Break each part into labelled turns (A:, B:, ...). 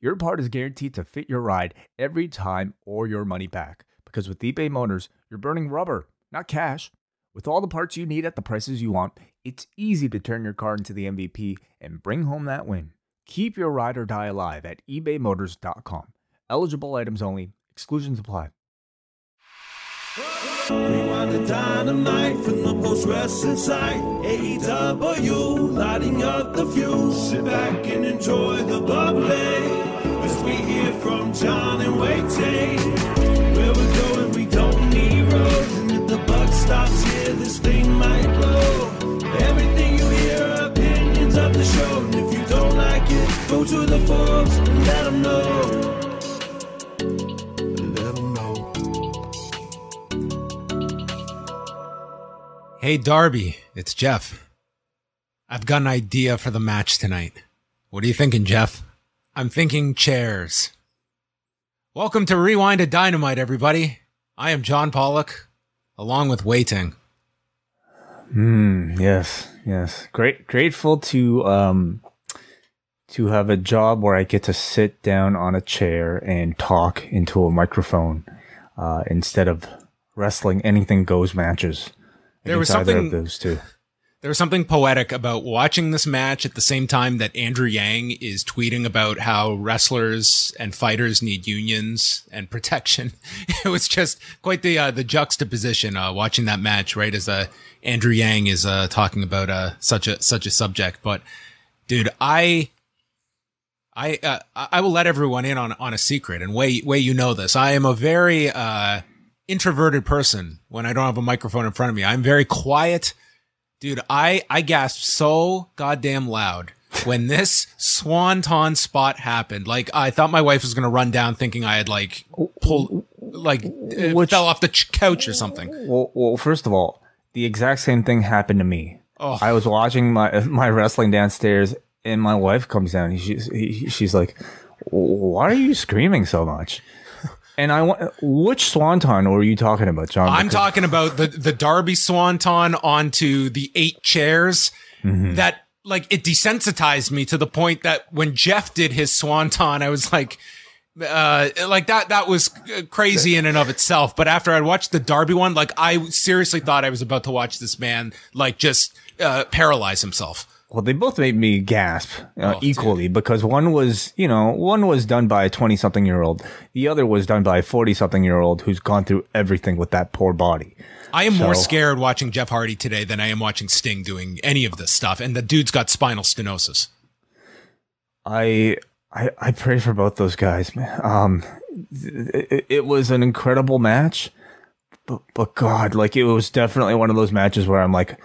A: your part is guaranteed to fit your ride every time or your money back. Because with eBay Motors, you're burning rubber, not cash. With all the parts you need at the prices you want, it's easy to turn your car into the MVP and bring home that win. Keep your ride or die alive at ebaymotors.com. Eligible items only, exclusions apply.
B: Rewind the dynamite from the post lighting up the fuse. Sit back and enjoy the. From John and Wai Ting. Where we're going, we don't need roads. And if the buck stops here, this thing might blow. Everything you hear are opinions of the show. And if you don't like it, go to the and let them know.
C: Hey, Darby, it's Jeff. I've got an idea for the match tonight. What are you thinking, Jeff? I'm thinking chairs. Welcome to Rewind-A-Dynamite, everybody. I am John Pollock, along with Wai Ting.
A: Hmm. Yes. Yes. Great. Grateful to um to have a job where I get to sit down on a chair and talk into a microphone uh, instead of wrestling anything goes matches.
C: There was something-
A: of those two.
C: There was something poetic about watching this match at the same time that Andrew Yang is tweeting about how wrestlers and fighters need unions and protection. It was just quite the uh, the juxtaposition uh, watching that match, right? As uh, Andrew Yang is uh, talking about uh, such a such a subject. But dude, I I uh, I will let everyone in on on a secret, and way way you know this. I am a very uh, introverted person when I don't have a microphone in front of me. I'm very quiet. Dude, I, I gasped so goddamn loud when this swanton spot happened. Like, I thought my wife was going to run down thinking I had like pulled, like, uh,
A: Which-
C: fell off the ch- couch or something.
A: Well, well, first of all, the exact same thing happened to me.
C: Oh.
A: I was watching my my wrestling downstairs, and my wife comes down. And she's she's like, "Why are you screaming so much?" And I want which swanton were you talking about, John?
C: I'm
A: Because-
C: talking about the, the Darby swanton onto the eight chairs that like it desensitized me to the point that when Jeff did his swanton, I was like, uh, like that, that was crazy in and of itself. But after I watched the Darby one, like I seriously thought I was about to watch this man like just, uh, paralyze himself.
A: Well, they both made me gasp uh,
C: Oh,
A: equally because one was, you know, one was done by a 20 something year old. The other was done by a 40 something year old who's gone through everything with that poor body.
C: I am more scared watching Jeff Hardy today than I am watching Sting doing any of this stuff. And the dude's got spinal stenosis.
A: I, I, I pray for both those guys, man. Um, it, it was an incredible match, but, but God, like it was definitely one of those matches where I'm like,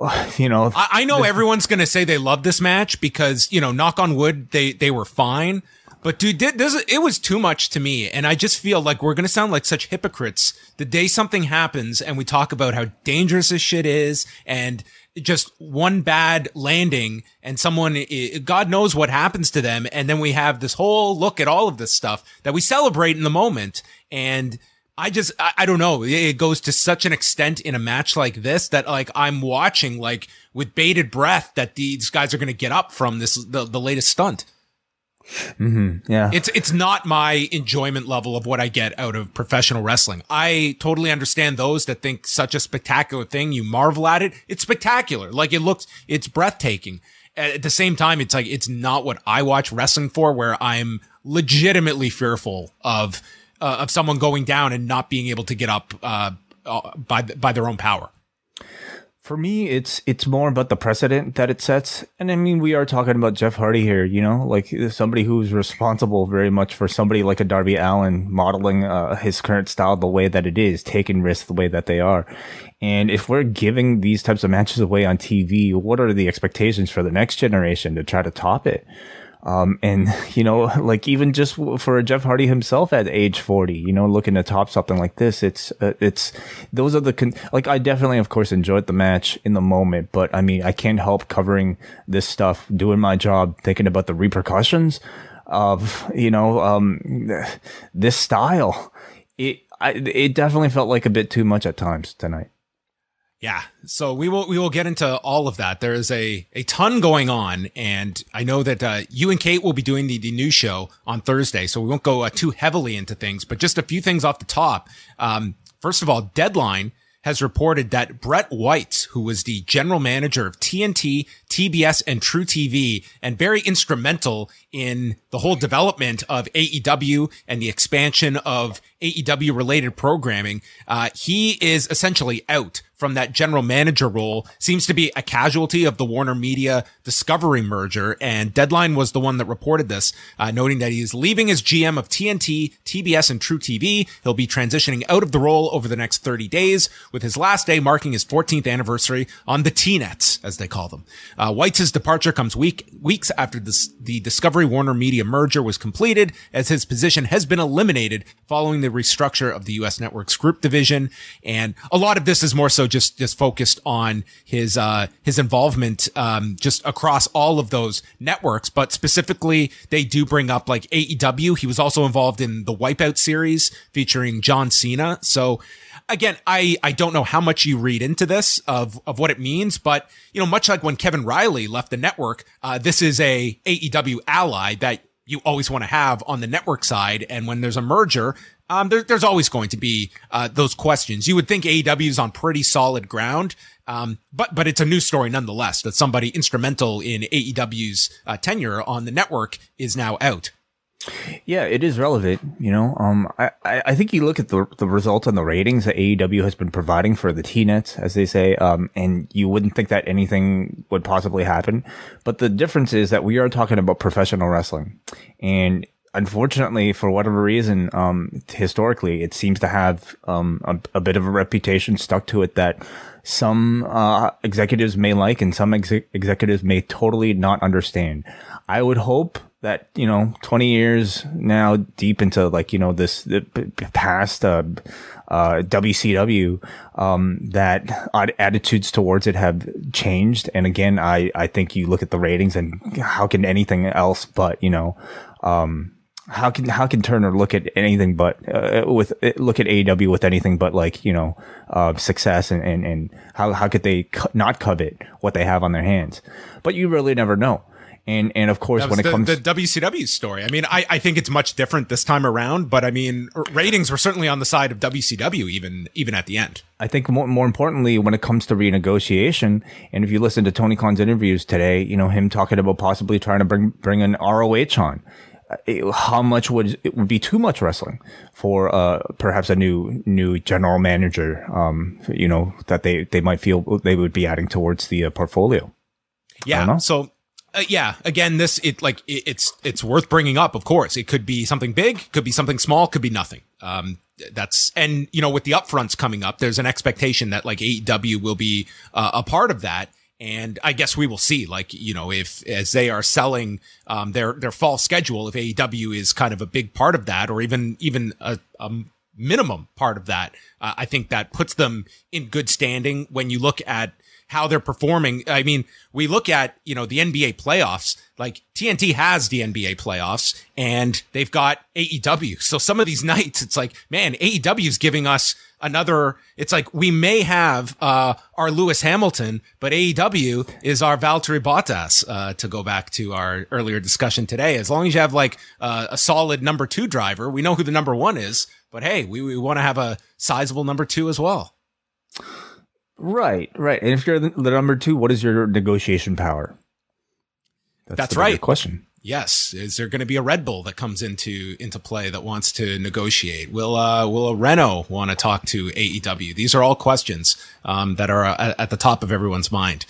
A: you know,
C: I, I know everyone's going to say they love this match because, you know, knock on wood, they, they were fine. But dude, this, it was too much to me. And I just feel like we're to sound like such hypocrites the day something happens and we talk about how dangerous this shit is and just one bad landing and someone, God knows what happens to them. And then we have this whole look at all of this stuff that we celebrate in the moment. And I just, I, I don't know. It- goes to such an extent in a match like this that like I'm watching like with bated breath that these guys are going to get up from this, the, the latest stunt. Mm-hmm.
A: yeah.
C: It's, it's not my enjoyment level of what I get out of professional wrestling. I totally understand those that think such a spectacular thing. You marvel at it. It's spectacular. Like it looks, it's breathtaking. At the same time, it's like, it's not what I watch wrestling for where I'm legitimately fearful of, uh, of someone going down and not being able to get up, uh, uh, by, by their own power.
A: For me, it's it's more about the precedent that it sets, and I mean, we are talking about Jeff Hardy here, you know, like somebody who's responsible very much for somebody like a Darby Allin modeling uh, his current style the way that it is, taking risks the way that they are. And if we're giving these types of matches away on TV, what are the expectations for the next generation to try to top it? Um, and you know, like even just for Jeff Hardy himself at age 40, you know, looking to top something like this, it's, uh, it's, those are the, con- like, I definitely, of course, enjoyed the match in the moment, but I mean, I can't help covering this stuff, doing my job, thinking about the repercussions of, you know, um, this style. It, I, it definitely felt like a bit too much at times tonight.
C: Yeah. So we will we will get into all of that. There is a a ton going on, and I know that uh, you and Kate will be doing the, the news show on Thursday, so we won't go uh, too heavily into things. But just a few things off the top. Um, first of all, Deadline has reported that Brett Weitz, who was the general manager of TNT, TBS, and truTV, and very instrumental in the whole development of AEW and the expansion of AEW related programming, uh, he is essentially out from that general manager role seems to be a casualty of the Warner Media Discovery merger. And Deadline was the one that reported this, uh, noting that he is leaving as GM of TNT, TBS, and True TV. He'll be transitioning out of the role over the next 30 days, with his last day marking his 14th anniversary on the T-Nets, as they call them. Uh, Weitz' departure comes week, weeks after this, the Discovery Warner Media merger was completed, as his position has been eliminated following the restructure of the U.S. Networks Group division. And a lot of this is more so just just focused on his uh, his involvement um, just across all of those networks, but specifically they do bring up like AEW. He was also involved in the Wipeout series featuring John Cena. So again, I, I don't know how much you read into this of, of what it means, but you know, much like when Kevin Reilly left the network, uh, this is a AEW ally that you always want to have on the network side. And when there's a merger, um, there, there's always going to be uh, those questions. You would think AEW is on pretty solid ground, um, but but it's a news story nonetheless that somebody instrumental in AEW's uh, tenure on the network is now out.
A: Yeah, it is relevant. You know, um, I, I think you look at the the results on the ratings that AEW has been providing for the T-nets, as they say, um, and you wouldn't think that anything would possibly happen. But the difference is that we are talking about professional wrestling, and unfortunately, for whatever reason, um, historically, it seems to have um, a, a, bit of a reputation stuck to it that some uh, executives may like and some ex- executives may totally not understand. I would hope that you know 20 years now deep into like you know this past uh, uh, WCW um, that attitudes towards it have changed and again I I think you look at the ratings and how can anything else but you know um, how can how can Turner look at anything but uh, with look at AEW with anything but like you know uh, success and, and and how how could they co- not covet what they have on their hands? But you really never know. And and of course when it
C: the,
A: comes
C: the WCW story, I mean, I, I think it's much different this time around. But I mean, ratings were certainly on the side of WCW even even at the end.
A: I think more more importantly, when it comes to renegotiation, and if you listen to Tony Khan's interviews today, you know him talking about possibly trying to bring bring an ROH on how much would it would be too much wrestling for uh, perhaps a new new general manager um, you know that they they might feel they would be adding towards the uh, portfolio.
C: Yeah so uh, yeah again this it like it, it's it's worth bringing up of course. It could be something big could be something small could be nothing. Um, that's and you know with the upfronts coming up there's an expectation that like AEW will be uh, a part of that and I guess we will see, like, you know, if as they are selling um, their their fall schedule, if AEW is kind of a big part of that, or even even a, a minimum part of that, uh, I think that puts them in good standing when you look at how they're performing. I mean, we look at, you know, the NBA playoffs, like TNT has the NBA playoffs and they've got AEW. So some of these nights, it's like, man, AEW is giving us another, it's like we may have, uh, our Lewis Hamilton, but AEW is our Valtteri Bottas, uh, to go back to our earlier discussion today. As long as you have like, uh, a solid number two driver, we know who the number one is, but hey, we, we want to have a sizable number two as well.
A: Right, right. And if you're the, the number two, what is your negotiation power?
C: That's, That's right.
A: Question.
C: Yes. Is there going to be a Red Bull that comes into into play that wants to negotiate? Will uh, will a Renault want to talk to AEW? These are all questions um, that are uh, at the top of everyone's mind.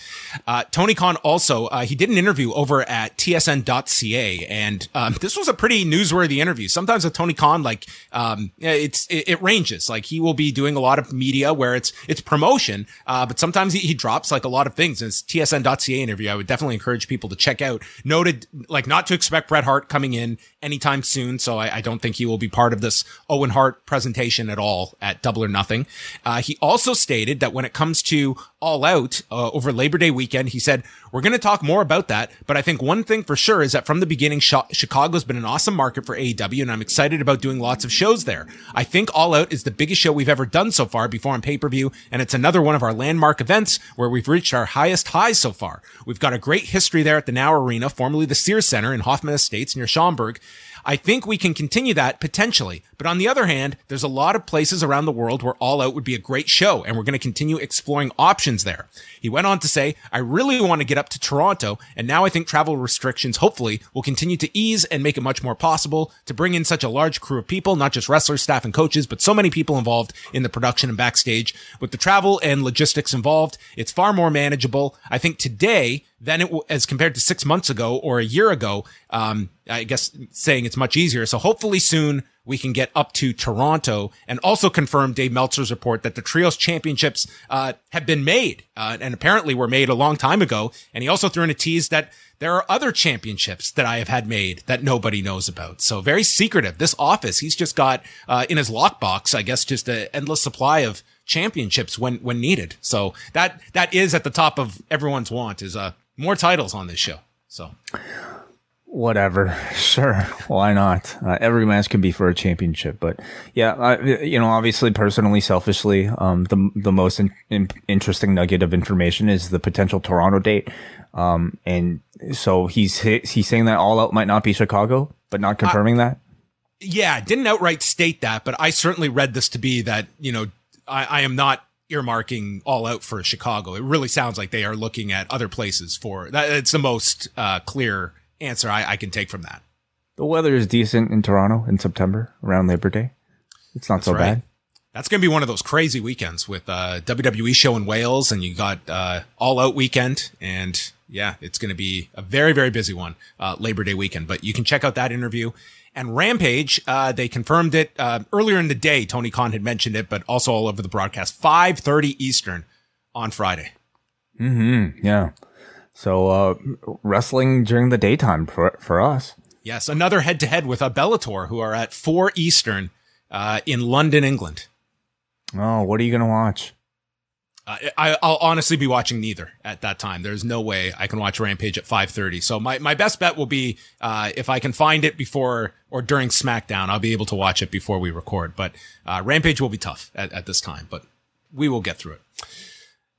C: Uh, Tony Khan also uh, he did an interview over at TSN.ca, and um, this was a pretty newsworthy interview. Sometimes with Tony Khan, like um, it's it, it, ranges. Like he will be doing a lot of media where it's it's promotion, uh, but sometimes he, he drops like a lot of things. In his TSN.ca interview, I would definitely encourage people to check out. Noted like not not to expect Bret Hart coming in anytime soon. So I, I don't think he will be part of this Owen Hart presentation at all at Double or Nothing. Uh, he also stated that when it comes to All Out uh, over Labor Day weekend, he said, we're going to talk more about that. But I think one thing for sure is that from the beginning, Chicago's been an awesome market for AEW, and I'm excited about doing lots of shows there. I think All Out is the biggest show we've ever done so far before on pay-per-view, and it's another one of our landmark events where we've reached our highest highs so far. We've got a great history there at the Now Arena, formerly the Sears Center in Hoffman Estates near Schaumburg. I think we can continue that potentially. But on the other hand, there's a lot of places around the world where All Out would be a great show, and we're going to continue exploring options there. He went on to say, I really want to get up to Toronto, and now I think travel restrictions hopefully will continue to ease and make it much more possible to bring in such a large crew of people, not just wrestlers, staff, and coaches, but so many people involved in the production and backstage. With the travel and logistics involved, it's far more manageable. I think today, than it as compared to six months ago or a year ago. Um, I guess saying it's much easier. So hopefully soon we can get up to Toronto and also confirm Dave Meltzer's report that the trios championships, uh, have been made, uh, and apparently were made a long time ago. And he also threw in a tease that there are other championships that I have had made that nobody knows about. So very secretive. This office, he's just got, uh, in his lockbox, I guess, just an endless supply of championships when, when needed. So that, that is at the top of everyone's want is, uh, more titles on this show. So
A: whatever. Sure. Why not? Uh, every match can be for a championship, but yeah, I, you know, obviously, personally, selfishly, um, the the most in, in, interesting nugget of information is the potential Toronto date. Um, and so he's he's saying that All Out might not be Chicago, but not confirming I, that.
C: Yeah, didn't outright state that, but I certainly read this to be that you know I, I am not earmarking all out for Chicago. It really sounds like they are looking at other places for that. It's the most uh, clear answer I, I, can take from that.
A: The weather is decent in Toronto in September around Labor Day. It's not That's so right. bad.
C: That's going to be one of those crazy weekends with uh, WWE show in Wales, and you got uh, All Out weekend, and yeah, it's going to be a very very busy one uh, Labor Day weekend. But you can check out that interview and Rampage, uh, they confirmed it uh, earlier in the day. Tony Khan had mentioned it, but also all over the broadcast. 5.30 Eastern on Friday.
A: Mm-hmm. Yeah. So uh, wrestling during the daytime for, for us.
C: Yes, another head-to-head with a Bellator, who are at 4 Eastern uh, in London, England.
A: Oh, what are you going to watch?
C: I, will honestly be watching neither at that time. There's no way I can watch Rampage at 5:30. So my, my best bet will be uh, if I can find it before or during SmackDown, I'll be able to watch it before we record. But uh, Rampage will be tough at, at this time, but we will get through it.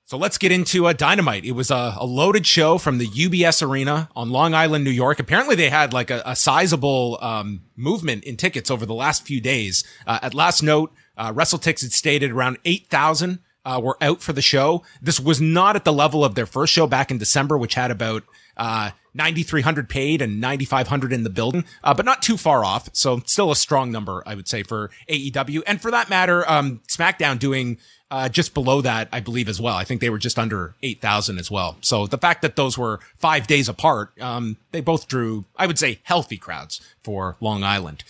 C: So let's get into uh, Dynamite. It was a, a, loaded show from the UBS Arena on Long Island, New York. Apparently, they had like a, a sizable um, movement in tickets over the last few days. Uh, at last note, uh, WrestleTix had stated around 8,000 uh, were out for the show. This was not at the level of their first show back in December, which had about uh, 9,300 paid and 9,500 in the building, uh, but not too far off. So still a strong number, I would say, for AEW. And for that matter, um, SmackDown doing uh, just below that, I believe, as well. I think they were just under 8,000 as well. So the fact that those were five days apart, um, they both drew, I would say, healthy crowds for Long Island.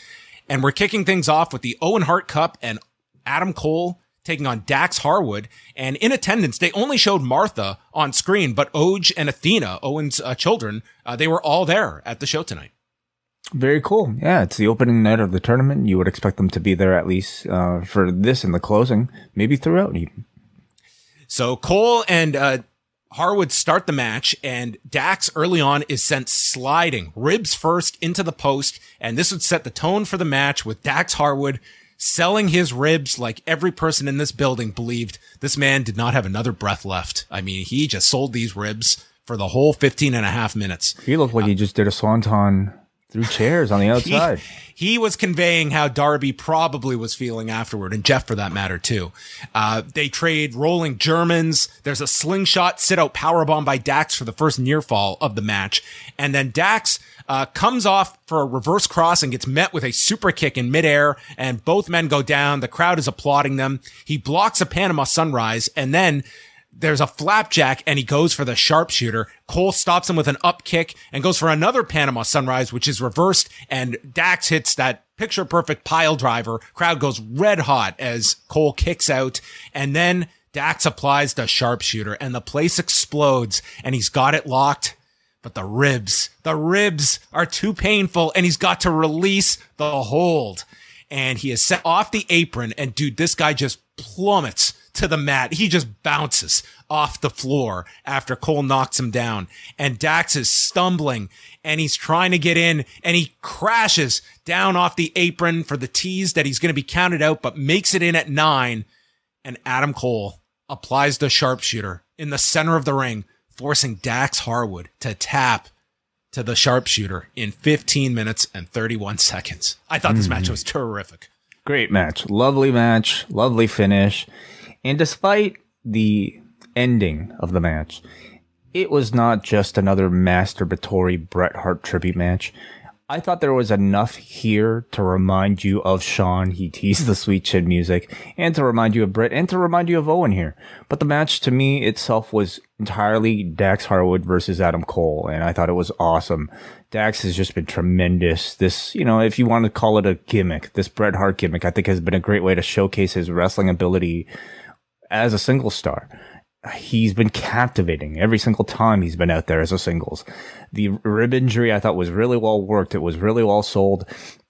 C: And we're kicking things off with the Owen Hart Cup and Adam Cole taking on Dax Harwood. And in attendance, they only showed Martha on screen, but Oje and Athena, Owen's uh, children, uh, they were all there at the show tonight.
A: Very cool. Yeah, it's the opening night of the tournament. You would expect them to be there at least uh, for this and the closing, maybe throughout even.
C: So Cole and uh, Harwood start the match, and Dax early on is sent sliding, ribs first into the post, and this would set the tone for the match with Dax Harwood selling his ribs like every person in this building believed this man did not have another breath left. I mean, he just sold these ribs for the whole 15 and a half minutes.
A: He looked like uh, he just did a swanton through chairs on the outside.
C: He, he, was conveying how Darby probably was feeling afterward, and Jeff for that matter too. Uh, they trade rolling Germans. There's a slingshot sit out powerbomb by Dax for the first near fall of the match, and then Dax uh, comes off for a reverse cross and gets met with a super kick in midair, and both men go down. The crowd is applauding them. He blocks a Panama sunrise, and then there's a flapjack and he goes for the sharpshooter. Cole stops him with an up kick and goes for another Panama sunrise, which is reversed. And Dax hits that picture perfect pile driver. Crowd goes red hot as Cole kicks out. And then Dax applies the sharpshooter and the place explodes and he's got it locked but the ribs, the ribs are too painful and he's got to release the hold. And he is set off the apron and dude, this guy just plummets to the mat. He just bounces off the floor after Cole knocks him down. And Dax is stumbling and he's trying to get in and he crashes down off the apron for the tease that he's going to be counted out, but makes it in at nine. And Adam Cole applies the sharpshooter in the center of the ring, forcing Dax Harwood to tap to the sharpshooter in 15 minutes and 31 seconds. I thought this match mm-hmm. was terrific.
A: Great match. Lovely match. Lovely finish. And despite the ending of the match, it was not just another masturbatory Bret Hart tribute match. I thought there was enough here to remind you of Shawn. He teased the sweet chin music and to remind you of Bret and to remind you of Owen here. But the match to me itself was entirely Dax Harwood versus Adam Cole. And I thought it was awesome. Dax has just been tremendous. This, you know, if you want to call it a gimmick, this Bret Hart gimmick, I think has been a great way to showcase his wrestling ability as a single star he's been captivating every single time he's been out there as a singles. The rib injury I thought was really well worked. It was really well sold.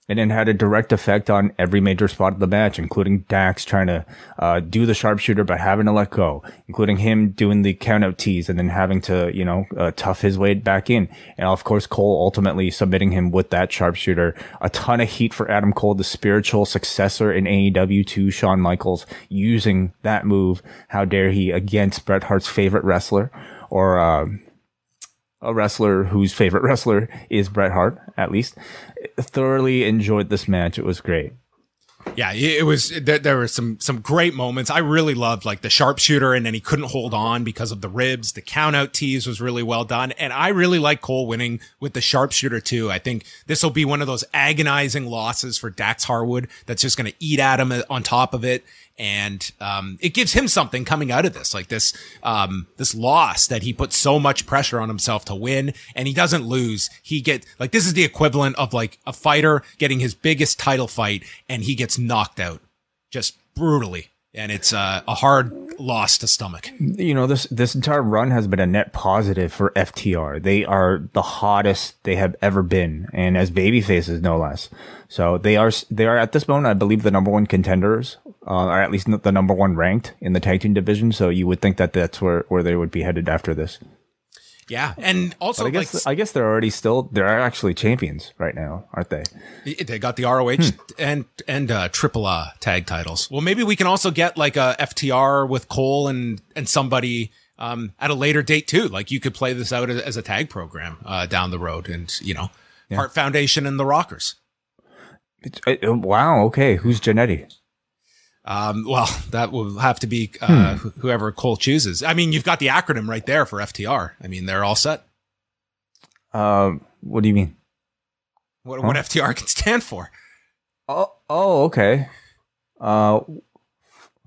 A: And it had a direct effect on every major spot of the match, including Dax trying to uh, do the sharpshooter but having to let go, including him doing the countout tease and then having to, you know, uh, tough his way back in. And of course, Cole ultimately submitting him with that sharpshooter. A ton of heat for Adam Cole, the spiritual successor in AEW to Shawn Michaels, using that move. How dare he against Bret Hart's favorite wrestler or, uh, a wrestler whose favorite wrestler is Bret Hart, at least. Thoroughly enjoyed this match. It was great.
C: Yeah, it was. There, there were some some great moments. I really loved like the sharpshooter, and then he couldn't hold on because of the ribs. The countout tease was really well done, and I really like Cole winning with the sharpshooter too. I think this will be one of those agonizing losses for Dax Harwood that's just going to eat at him uh, on top of it and um, it gives him something coming out of this, like this um, this loss that he put so much pressure on himself to win, and he doesn't lose. He get like this is the equivalent of like a fighter getting his biggest title fight, and he gets knocked out just brutally, and it's uh, a hard loss to stomach.
A: You know this this entire run has been a net positive for FTR. They are the hottest they have ever been, and as baby faces, no less. So they are they are at this moment, I believe, the number one contenders, uh, or at least the number one ranked in the tag team division. So you would think that that's where where they would be headed after this.
C: Yeah, and also
A: But I guess
C: like
A: I guess they're already still they're actually champions right now, aren't they?
C: they got the ROH and and uh, Triple tag titles. Well, maybe we can also get like a FTR with Cole and and somebody um, at a later date too. Like you could play this out as a tag program uh, down the road, and you know, Heart Foundation and the Rockers.
A: Uh, wow. Okay, who's Jannetty?
C: Um, well, that will have to be uh, wh- whoever Cole chooses. I mean, you've got the acronym right there for FTR. I mean, they're all set.
A: Um, what do you mean?
C: What, what FTR can stand for?
A: Oh, oh, okay. Uh,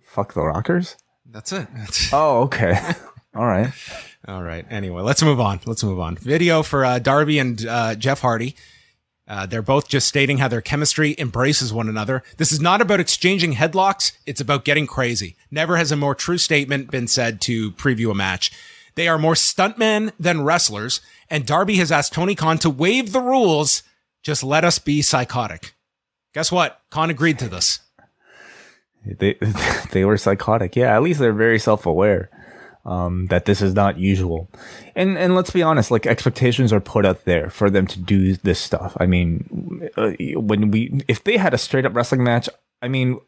A: fuck the Rockers.
C: That's it. That's-
A: Oh, okay. All right.
C: All right. Anyway, let's move on. Let's move on. Video for uh, Darby and uh, Jeff Hardy. Uh, they're both just stating how their chemistry embraces one another. This is not about exchanging headlocks. It's about getting crazy. Never has a more true statement been said to preview a match. They are more stuntmen than wrestlers, and Darby has asked Tony Khan to waive the rules. Just let us be psychotic. Guess what? Khan agreed to this.
A: They they were psychotic. Yeah, at least they're very self aware um, that this is not usual. And and let's be honest, like expectations are put out there for them to do this stuff. I mean, uh, when we if they had a straight up wrestling match, I mean,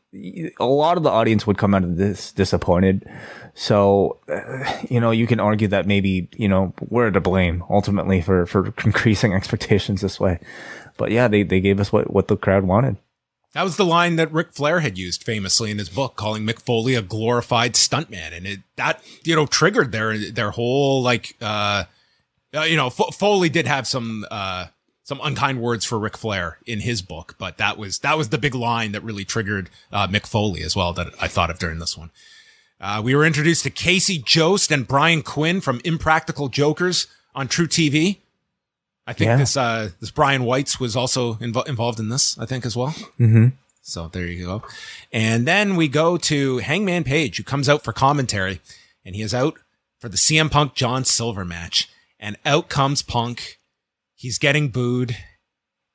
A: a lot of the audience would come out of this disappointed. So, uh, you know, you can argue that maybe you know we're to blame ultimately for for increasing expectations this way. But yeah, they they gave us what what the crowd wanted.
C: That was the line that Ric Flair had used famously in his book, calling Mick Foley a glorified stuntman, and it that you know triggered their their whole like uh, uh you know F- Foley did have some uh some unkind words for Ric Flair in his book, but that was that was the big line that really triggered uh, Mick Foley as well that I thought of during this one. Uh, we were introduced to Casey Jost and Brian Quinn from Impractical Jokers on True TV. I think
A: Yeah.
C: this uh, this Brian Weitz was also invo- involved in this. I think as well.
A: Mm-hmm.
C: So there you go. And then we go to Hangman Page, who comes out for commentary, and he is out for the CM Punk John Silver match. and out comes Punk. He's getting booed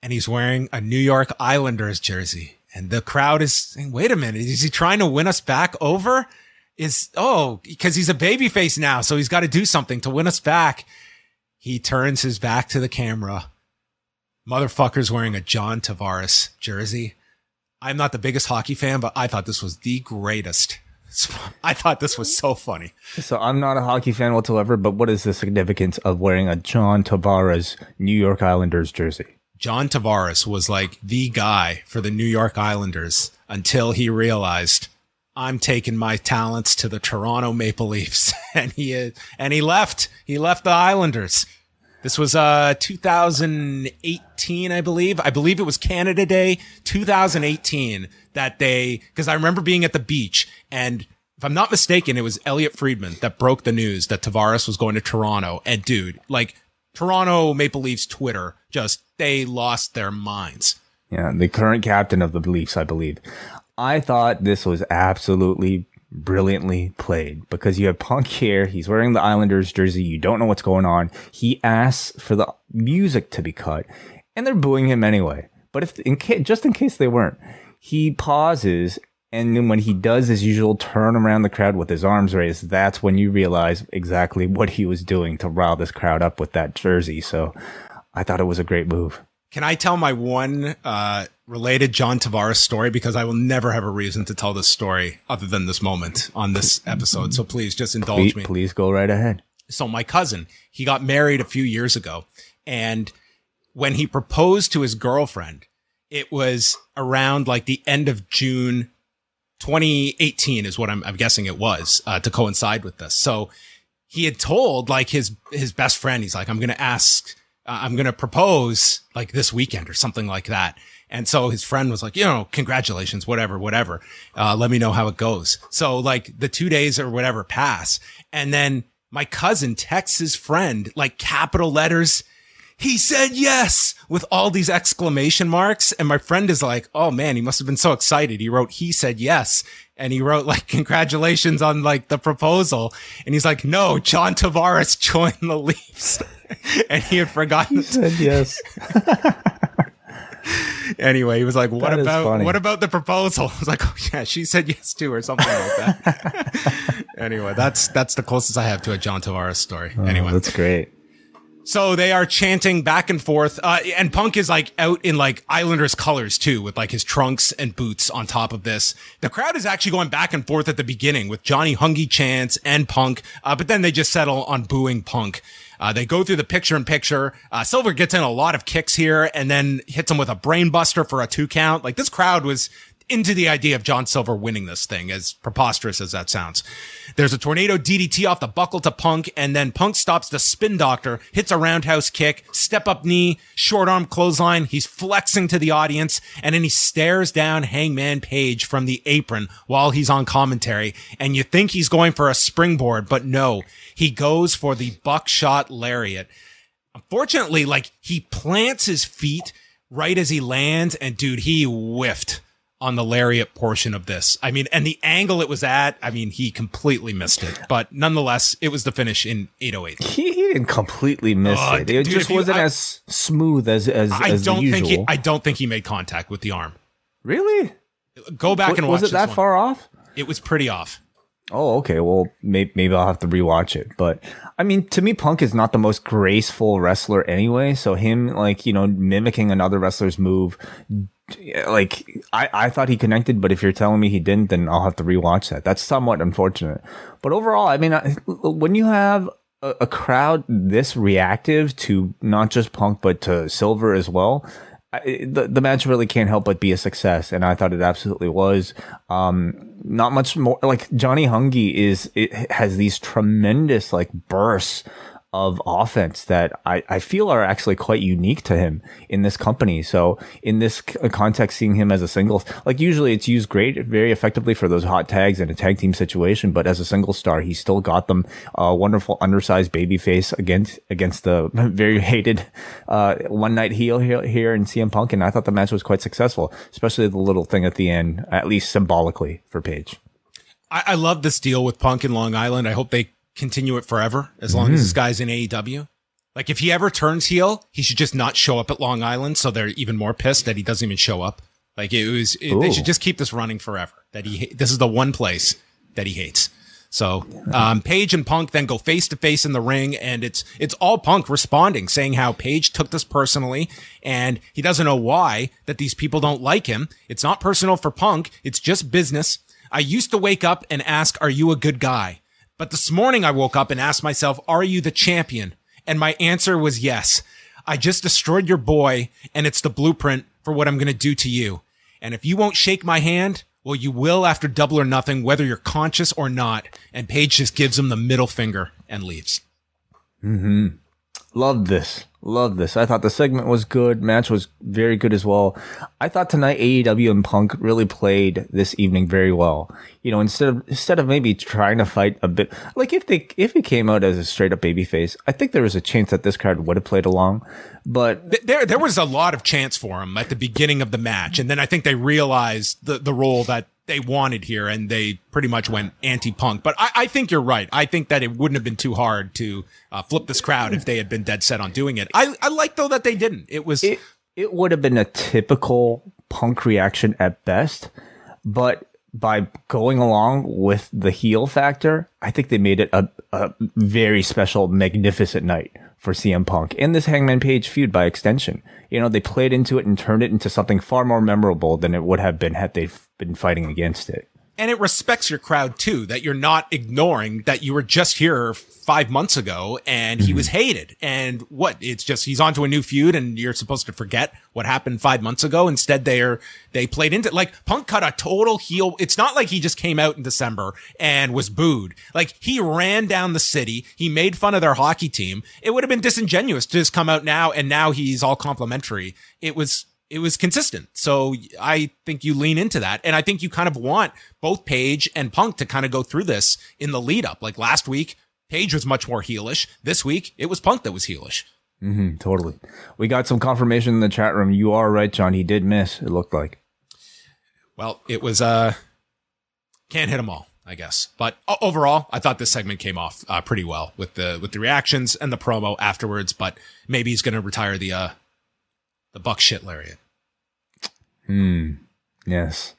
C: and he's wearing a New York Islanders jersey. And the crowd is saying, wait a minute, is he trying to win us back over? Is, oh, because he's a babyface now. So he's got to do something to win us back. He turns his back to the camera. Motherfucker's wearing a John Tavares jersey. I'm not the biggest hockey fan, but I thought this was the greatest. I thought this was so funny.
A: So I'm not a hockey fan whatsoever, but what is the significance of wearing a John Tavares New York Islanders jersey?
C: John Tavares was like the guy for the New York Islanders until he realized I'm taking my talents to the Toronto Maple Leafs and he and he left. He left the Islanders. This was uh 2018, I believe. I believe it was Canada Day 2018 that day because I remember being at the beach and if I'm not mistaken, it was Elliotte Friedman that broke the news that Tavares was going to Toronto. And dude, like Toronto Maple Leafs Twitter just they lost their minds.
A: Yeah, the current captain of the Leafs, I believe. I thought this was absolutely brilliantly played because you have Punk here. He's wearing the Islanders jersey. You don't know what's going on. He asks for the music to be cut and they're booing him anyway. But if in case, just in case they weren't, he pauses and then when he does his usual turn around the crowd with his arms raised, that's when you realize exactly what he was doing to rile this crowd up with that jersey. So I thought it was a great move.
C: Can I tell my one uh, related John Tavares story? Because I will never have a reason to tell this story other than this moment on this episode. So please just indulge
A: please,
C: me.
A: Please go right ahead.
C: So my cousin, he got married a few years ago. And when he proposed to his girlfriend, it was around like the end of June 2018 is what I'm, I'm guessing it was uh, to coincide with this. So he had told like his his best friend, he's like, I'm going to ask I'm going to propose like this weekend or something like that. And so his friend was like, you know, congratulations, whatever, whatever. Uh, let me know how it goes. So like the two days or whatever pass. And then my cousin texts his friend like capital letters. He said yes with all these exclamation marks. And my friend is like, Oh man, he must have been so excited. He wrote, he said yes. And he wrote like, congratulations on like the proposal. And he's like, no, John Tavares joined the Leafs. and he had forgotten.
A: He said yes.
C: anyway, he was like, "What about what about the proposal?" I was like, "Oh yeah, she said yes to or something like that." anyway, that's that's the closest I have to a John Tavares story.
A: Oh,
C: anyway,
A: that's great.
C: So they are chanting back and forth, uh, and Punk is like out in like Islanders colors too, with like his trunks and boots on top of this. The crowd is actually going back and forth at the beginning with Johnny Hungee chants and Punk, uh, but then they just settle on booing Punk. Uh, they go through the picture in picture. Uh, Silver gets in a lot of kicks here and then hits him with a brainbuster for a two count. Like this crowd was into the idea of John Silver winning this thing, as preposterous as that sounds. There's a tornado DDT off the buckle to Punk, and then Punk stops the spin doctor, hits a roundhouse kick, step up knee, short arm clothesline. He's flexing to the audience, and then he stares down Hangman Page from the apron while he's on commentary. And you think he's going for a springboard, but no, he goes for the buckshot lariat. Unfortunately, like he plants his feet right as he lands, and dude, he whiffed on the lariat portion of this. I mean, and the angle it was at, I mean, he completely missed it. But nonetheless, it was the finish in 808.
A: He, he didn't completely miss
C: Oh,
A: it. It
C: dude,
A: just wasn't
C: I-
A: as smooth as as,
C: I
A: as
C: don't
A: the
C: think
A: usual.
C: he, I don't think he made contact with the arm.
A: really?
C: Go back
A: Wa-
C: and watch it.
A: was it that
C: one.
A: far off?
C: It was pretty off.
A: Oh, okay. Well, maybe, maybe I'll have to rewatch it. But I mean, to me, Punk is not the most graceful wrestler anyway. So him, like, you know, mimicking another wrestler's move, like, I, I thought he connected, but if you're telling me he didn't, then I'll have to rewatch that. That's somewhat unfortunate. But overall, I mean, when you have a, a crowd this reactive to not just Punk, but to Silver as well, I- the the match really can't help but be a success, and I thought it absolutely was. Um, not much more like Johnny Hungee is it has these tremendous like bursts of offense that I, I feel are actually quite unique to him in this company. So in this c- context, seeing him as a singles, like usually it's used great, very effectively for those hot tags in a tag team situation. But as a single star, he still got them a wonderful undersized baby face against, against the very hated, uh, one night heel here, in CM Punk. And I thought the match was quite successful, especially the little thing at the end, at least symbolically for Page.
C: I, I love this deal with Punk in Long Island. I hope they continue it forever as long as this guy's in AEW. Like if he ever turns heel, he should just not show up at Long Island, so they're even more pissed that he doesn't even show up. Like it was, it, they should just keep this running forever. That he, this is the one place that he hates. So, um, Page and Punk then go face to face in the ring, and it's it's all Punk responding, saying how Page took this personally, and he doesn't know why that these people don't like him. It's not personal for Punk; it's just business. I used to wake up and ask, "Are you a good guy?" But this morning I woke up and asked myself, "Are you the champion?" And my answer was yes. I just destroyed your boy, and it's the blueprint for what I'm going to do to you. And if you won't shake my hand, well, you will after double or nothing, whether you're conscious or not. And Page just gives him the middle finger and leaves. Mm-hmm.
A: Love this. Love this. I thought the segment was good. Match was very good as well. I thought tonight AEW and Punk really played this evening very well. You know, instead of instead of maybe trying to fight a bit like if they if he came out as a straight up babyface, I think there was a chance that this card would have played along. But
C: There, there was a lot of chance for him at the beginning of the match. And then I think they realized the, the role that they wanted here and they pretty much went anti-punk. But I, I think you're right. I think that it wouldn't have been too hard to uh, flip this crowd if they had been dead set on doing it. I, I like though that they didn't. It was,
A: it it would have been a typical punk reaction at best, but by going along with the heel factor, I think they made it a, a very special, magnificent night for CM Punk and this Hangman Page feud by extension. You know, they played into it and turned it into something far more memorable than it would have been had they been fighting against it.
C: And it respects your crowd too that you're not ignoring that you were just here five months ago and he mm-hmm. was hated. And what? It's just he's onto a new feud and you're supposed to forget what happened five months ago. Instead they're they played into like punk cut a total heel. It's not like he just came out in december and was booed. Like he ran down the city. He made fun of their hockey team. It would have been disingenuous to just come out now and now he's all complimentary. It was it was consistent. So I think you lean into that. And I think you kind of want both Page and Punk to kind of go through this in the lead up. Like last week, Page was much more heelish. This week, it was Punk that was heelish.
A: Mm-hmm, totally. We got some confirmation in the chat room. You are right, John. He did miss, it looked like.
C: Well, it was, uh, can't hit them all, I guess. But overall, I thought this segment came off uh, pretty well with the, with the reactions and the promo afterwards, but maybe he's going to retire the, uh, the buckshot lariat.
A: Hmm. Yes.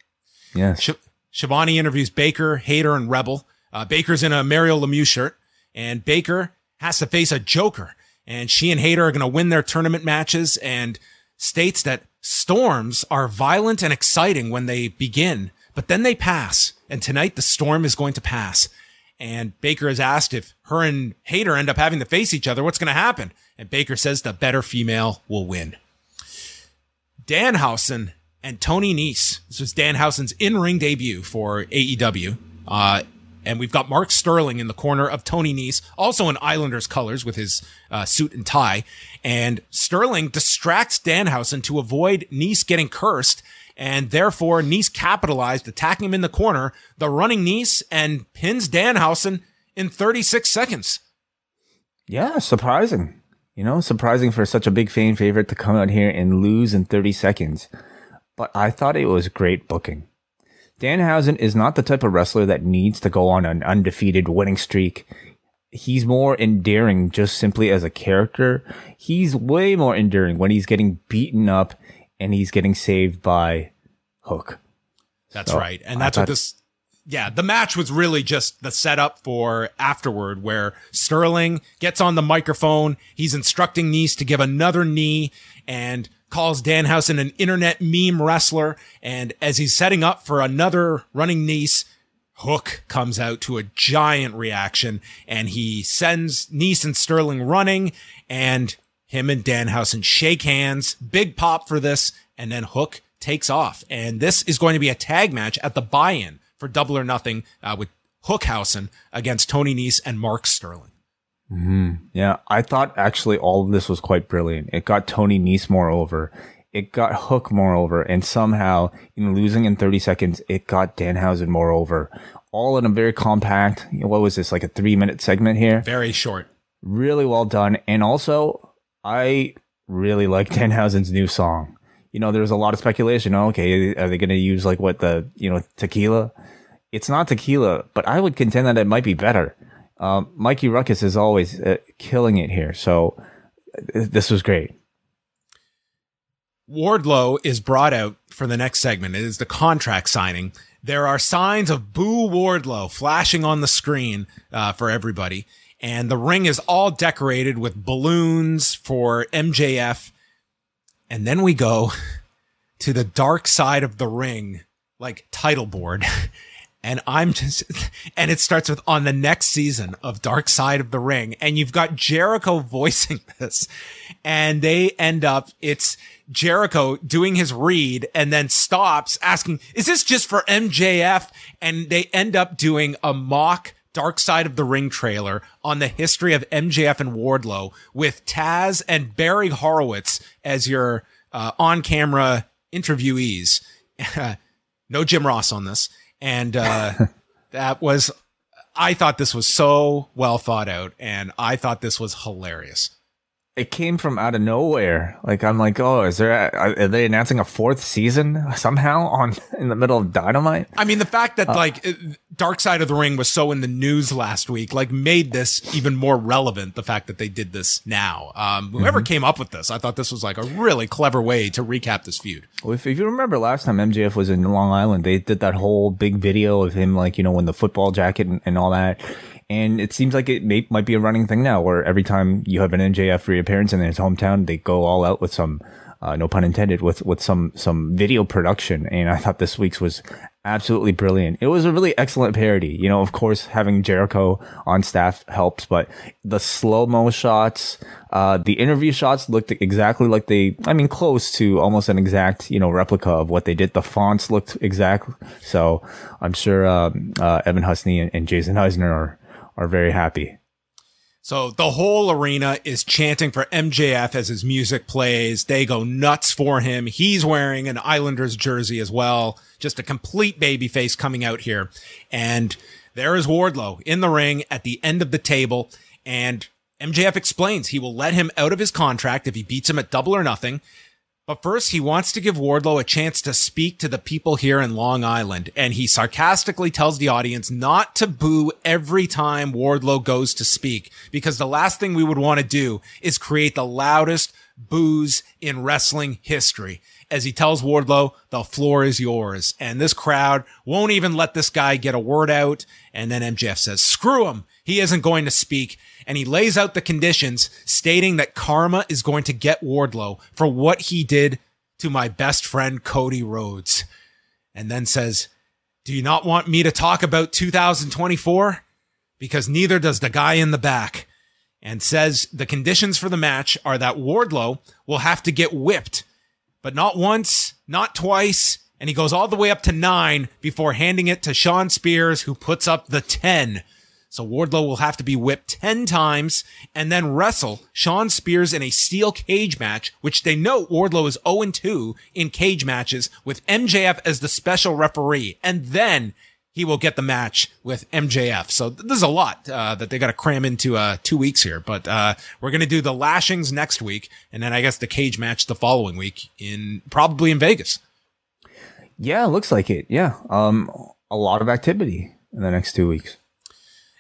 A: Yes.
C: Sh- Shivani interviews Baker, Hayter, and Rebel. Uh, Baker's in a Mario Lemieux shirt, and Baker has to face a Joker. And she and Hayter are going to win their tournament matches and states that storms are violent and exciting when they begin, but then they pass. And tonight the storm is going to pass. And Baker is asked if her and Hayter end up having to face each other, what's going to happen? And Baker says the better female will win. Danhausen and Tony Nese. This was Danhausen's in-ring debut for AEW. Uh, and we've got Mark Sterling in the corner of Tony Nese, also in Islanders colors with his uh, suit and tie. And Sterling distracts Danhausen to avoid Nese getting cursed. And therefore, Nese capitalized, attacking him in the corner, the running Nese, and pins Danhausen in 36 seconds.
A: Yeah, surprising. You know, surprising for such a big fan favorite to come out here and lose in 30 seconds. But I thought it was great booking. Danhausen is not the type of wrestler that needs to go on an undefeated winning streak. He's more endearing just simply as a character. He's way more endearing when he's getting beaten up and he's getting saved by Hook.
C: That's
A: So,
C: right. And that's what this yeah, the match was really just the setup for afterward where Sterling gets on the microphone, he's instructing Nese to give another knee and calls Danhausen an internet meme wrestler and as he's setting up for another running Nese, Hook comes out to a giant reaction and he sends Nese and Sterling running and him and Danhausen shake hands. Big pop for this. And then Hook takes off. And this is going to be a tag match at the buy-in for double or nothing uh, with Hookhausen against Tony Nese and Mark Sterling.
A: Yeah, I thought actually all of this was quite brilliant. It got Tony Nese more over. It got Hook more over. And somehow, in losing in 30 seconds, it got Danhausen more over. All in a very compact, what was this, like a three minute segment here?
C: Very short.
A: Really well done. And also, I really like Danhausen's new song. You know, there was a lot of speculation. Oh, okay, are they going to use like what the, you know, tequila? It's not tequila, but I would contend that it might be better. Um, Mikey Rukus is always uh, killing it here. So this was great.
C: Wardlow is brought out for the next segment. It is the contract signing. There are signs of Boo Wardlow flashing on the screen uh, for everybody. And the ring is all decorated with balloons for MJF. And then we go to the dark side of the ring, like title board. And I'm just, and it starts with on the next season of Dark Side of the Ring. And you've got Jericho voicing this. And they end up, it's Jericho doing his read and then stops asking, is this just for MJF? And they end up doing a mock Dark Side of the Ring trailer on the history of MJF and Wardlow with Taz and Barry Horowitz as your uh, on camera interviewees. no Jim Ross on this. And uh, that was, I thought this was so well thought out, and I thought this was hilarious
A: it came from out of nowhere. Like I'm like, oh, is there? Are they announcing a fourth season somehow on in the middle of Dynamite?
C: I mean, the fact that uh, like Dark Side of the Ring was so in the news last week, like made this even more relevant. The fact that they did this now, um, whoever mm-hmm. came up with this, I thought this was like a really clever way to recap this feud.
A: Well, if, if you remember last time MJF was in Long Island, they did that whole big video of him, like you know, in the football jacket and, and all that and it seems like it may, might be a running thing now where every time you have an MJF reappearance in his hometown, they go all out with some, uh, no pun intended, with, with some, some video production. And I thought this week's was absolutely brilliant. It was a really excellent parody. You know, of course, having Jericho on staff helps, but the slow mo shots, uh, the interview shots looked exactly like they, I mean, close to almost an exact, you know, replica of what they did. The fonts looked exact. So I'm sure, um, uh, Evan Husney and, and Jason Eisener are, are very happy.
C: So the whole arena is chanting for MJF as his music plays. They go nuts for him. He's wearing an Islanders jersey as well. Just a complete baby face coming out here. And there is Wardlow in the ring at the end of the table. And MJF explains he will let him out of his contract if he beats him at double or nothing. But first, he wants to give Wardlow a chance to speak to the people here in Long Island, and he sarcastically tells the audience not to boo every time Wardlow goes to speak, because the last thing we would want to do is create the loudest boos in wrestling history. As he tells Wardlow, the floor is yours. And this crowd won't even let this guy get a word out. And then MJF says, screw him. He isn't going to speak and he lays out the conditions stating that karma is going to get Wardlow for what he did to my best friend Cody Rhodes. And then says, Do you not want me to talk about 2024? Because neither does the guy in the back. And says the conditions for the match are that Wardlow will have to get whipped, but not once, not twice. And he goes all the way up to nine before handing it to Shawn Spears, who puts up the 10. So Wardlow will have to be whipped 10 times and then wrestle Shawn Spears in a steel cage match, which they note Wardlow is 0-2 in cage matches with MJF as the special referee. And then he will get the match with MJF. So there's a lot uh, that they got to cram into uh, two weeks here. But uh, we're going to do the lashings next week, and then I guess the cage match the following week in probably in Vegas.
A: Yeah, looks like it. Yeah, um, a lot of activity in the next two weeks.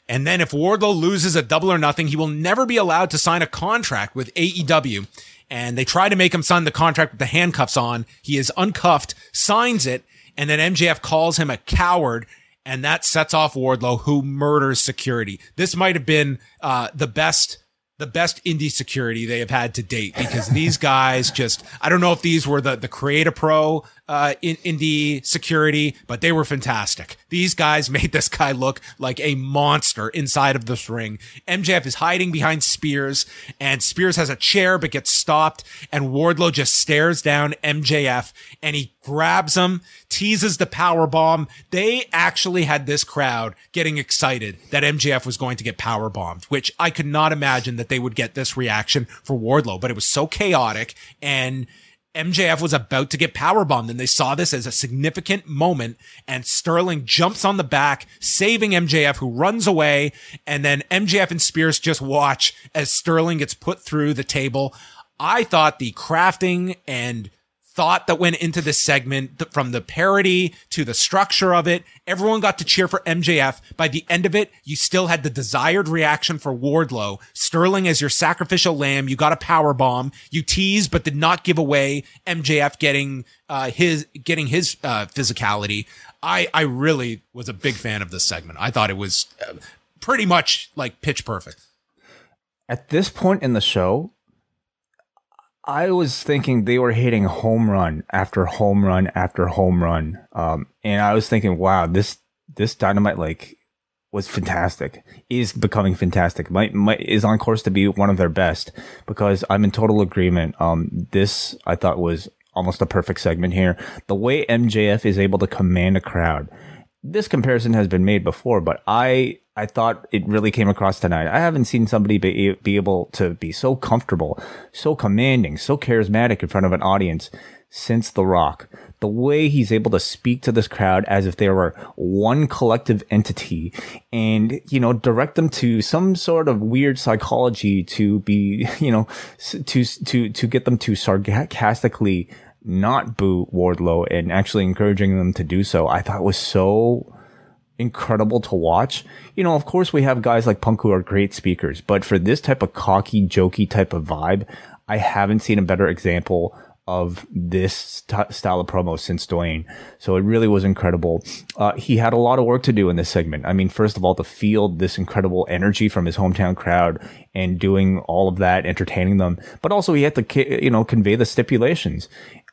C: And then if Wardlow loses a double or nothing, he will never be allowed to sign a contract with AEW. And they try to make him sign the contract with the handcuffs on. He is uncuffed, signs it, and then MJF calls him a coward. And that sets off Wardlow, who murders security. This might have been uh, the best the best indie security they have had to date because these guys just I don't know if these were the the Create-A-Pro uh, in the security, but they were fantastic. These guys made this guy look like a monster inside of this ring. MJF is hiding behind Spears, and Spears has a chair but gets stopped, and Wardlow just stares down MJF and he grabs him, teases the power bomb. They actually had this crowd getting excited that MJF was going to get power bombed, which I could not imagine that they would get this reaction for Wardlow, but it was so chaotic and MJF was about to get powerbombed and they saw this as a significant moment and Sterling jumps on the back, saving MJF who runs away. And then MJF and Spears just watch as Sterling gets put through the table. I thought the crafting and thought that went into this segment th- from the parody to the structure of it. Everyone got to cheer for MJF. By the end of it, you still had the desired reaction for Wardlow. Sterling as your sacrificial lamb. You got a power bomb. You teased, but did not give away MJF getting, uh, his, getting his, uh, physicality. I, I really was a big fan of this segment. I thought it was uh, pretty much like pitch perfect.
A: At this point in the show, I was thinking they were hitting home run after home run after home run, um, and I was thinking, wow, this this dynamite like was fantastic. Is becoming fantastic. Might, might is on course to be one of their best because I'm in total agreement. Um, this I thought was almost a perfect segment here. The way MJF is able to command a crowd. This comparison has been made before, but I I thought it really came across tonight. I haven't seen somebody be, be able to be so comfortable, so commanding, so charismatic in front of an audience since The Rock. The way he's able to speak to this crowd as if they were one collective entity and, you know, direct them to some sort of weird psychology to be, you know, to, to, to get them to sarcastically not boo Wardlow and actually encouraging them to do so. I thought was so incredible to watch. You know, of course we have guys like Punk who are great speakers, but for this type of cocky, jokey type of vibe, I haven't seen a better example of this st- style of promo since Dwayne. So it really was incredible. Uh, he had a lot of work to do in this segment. I mean, first of all, to field this incredible energy from his hometown crowd and doing all of that, entertaining them, but also he had to, you know, convey the stipulations.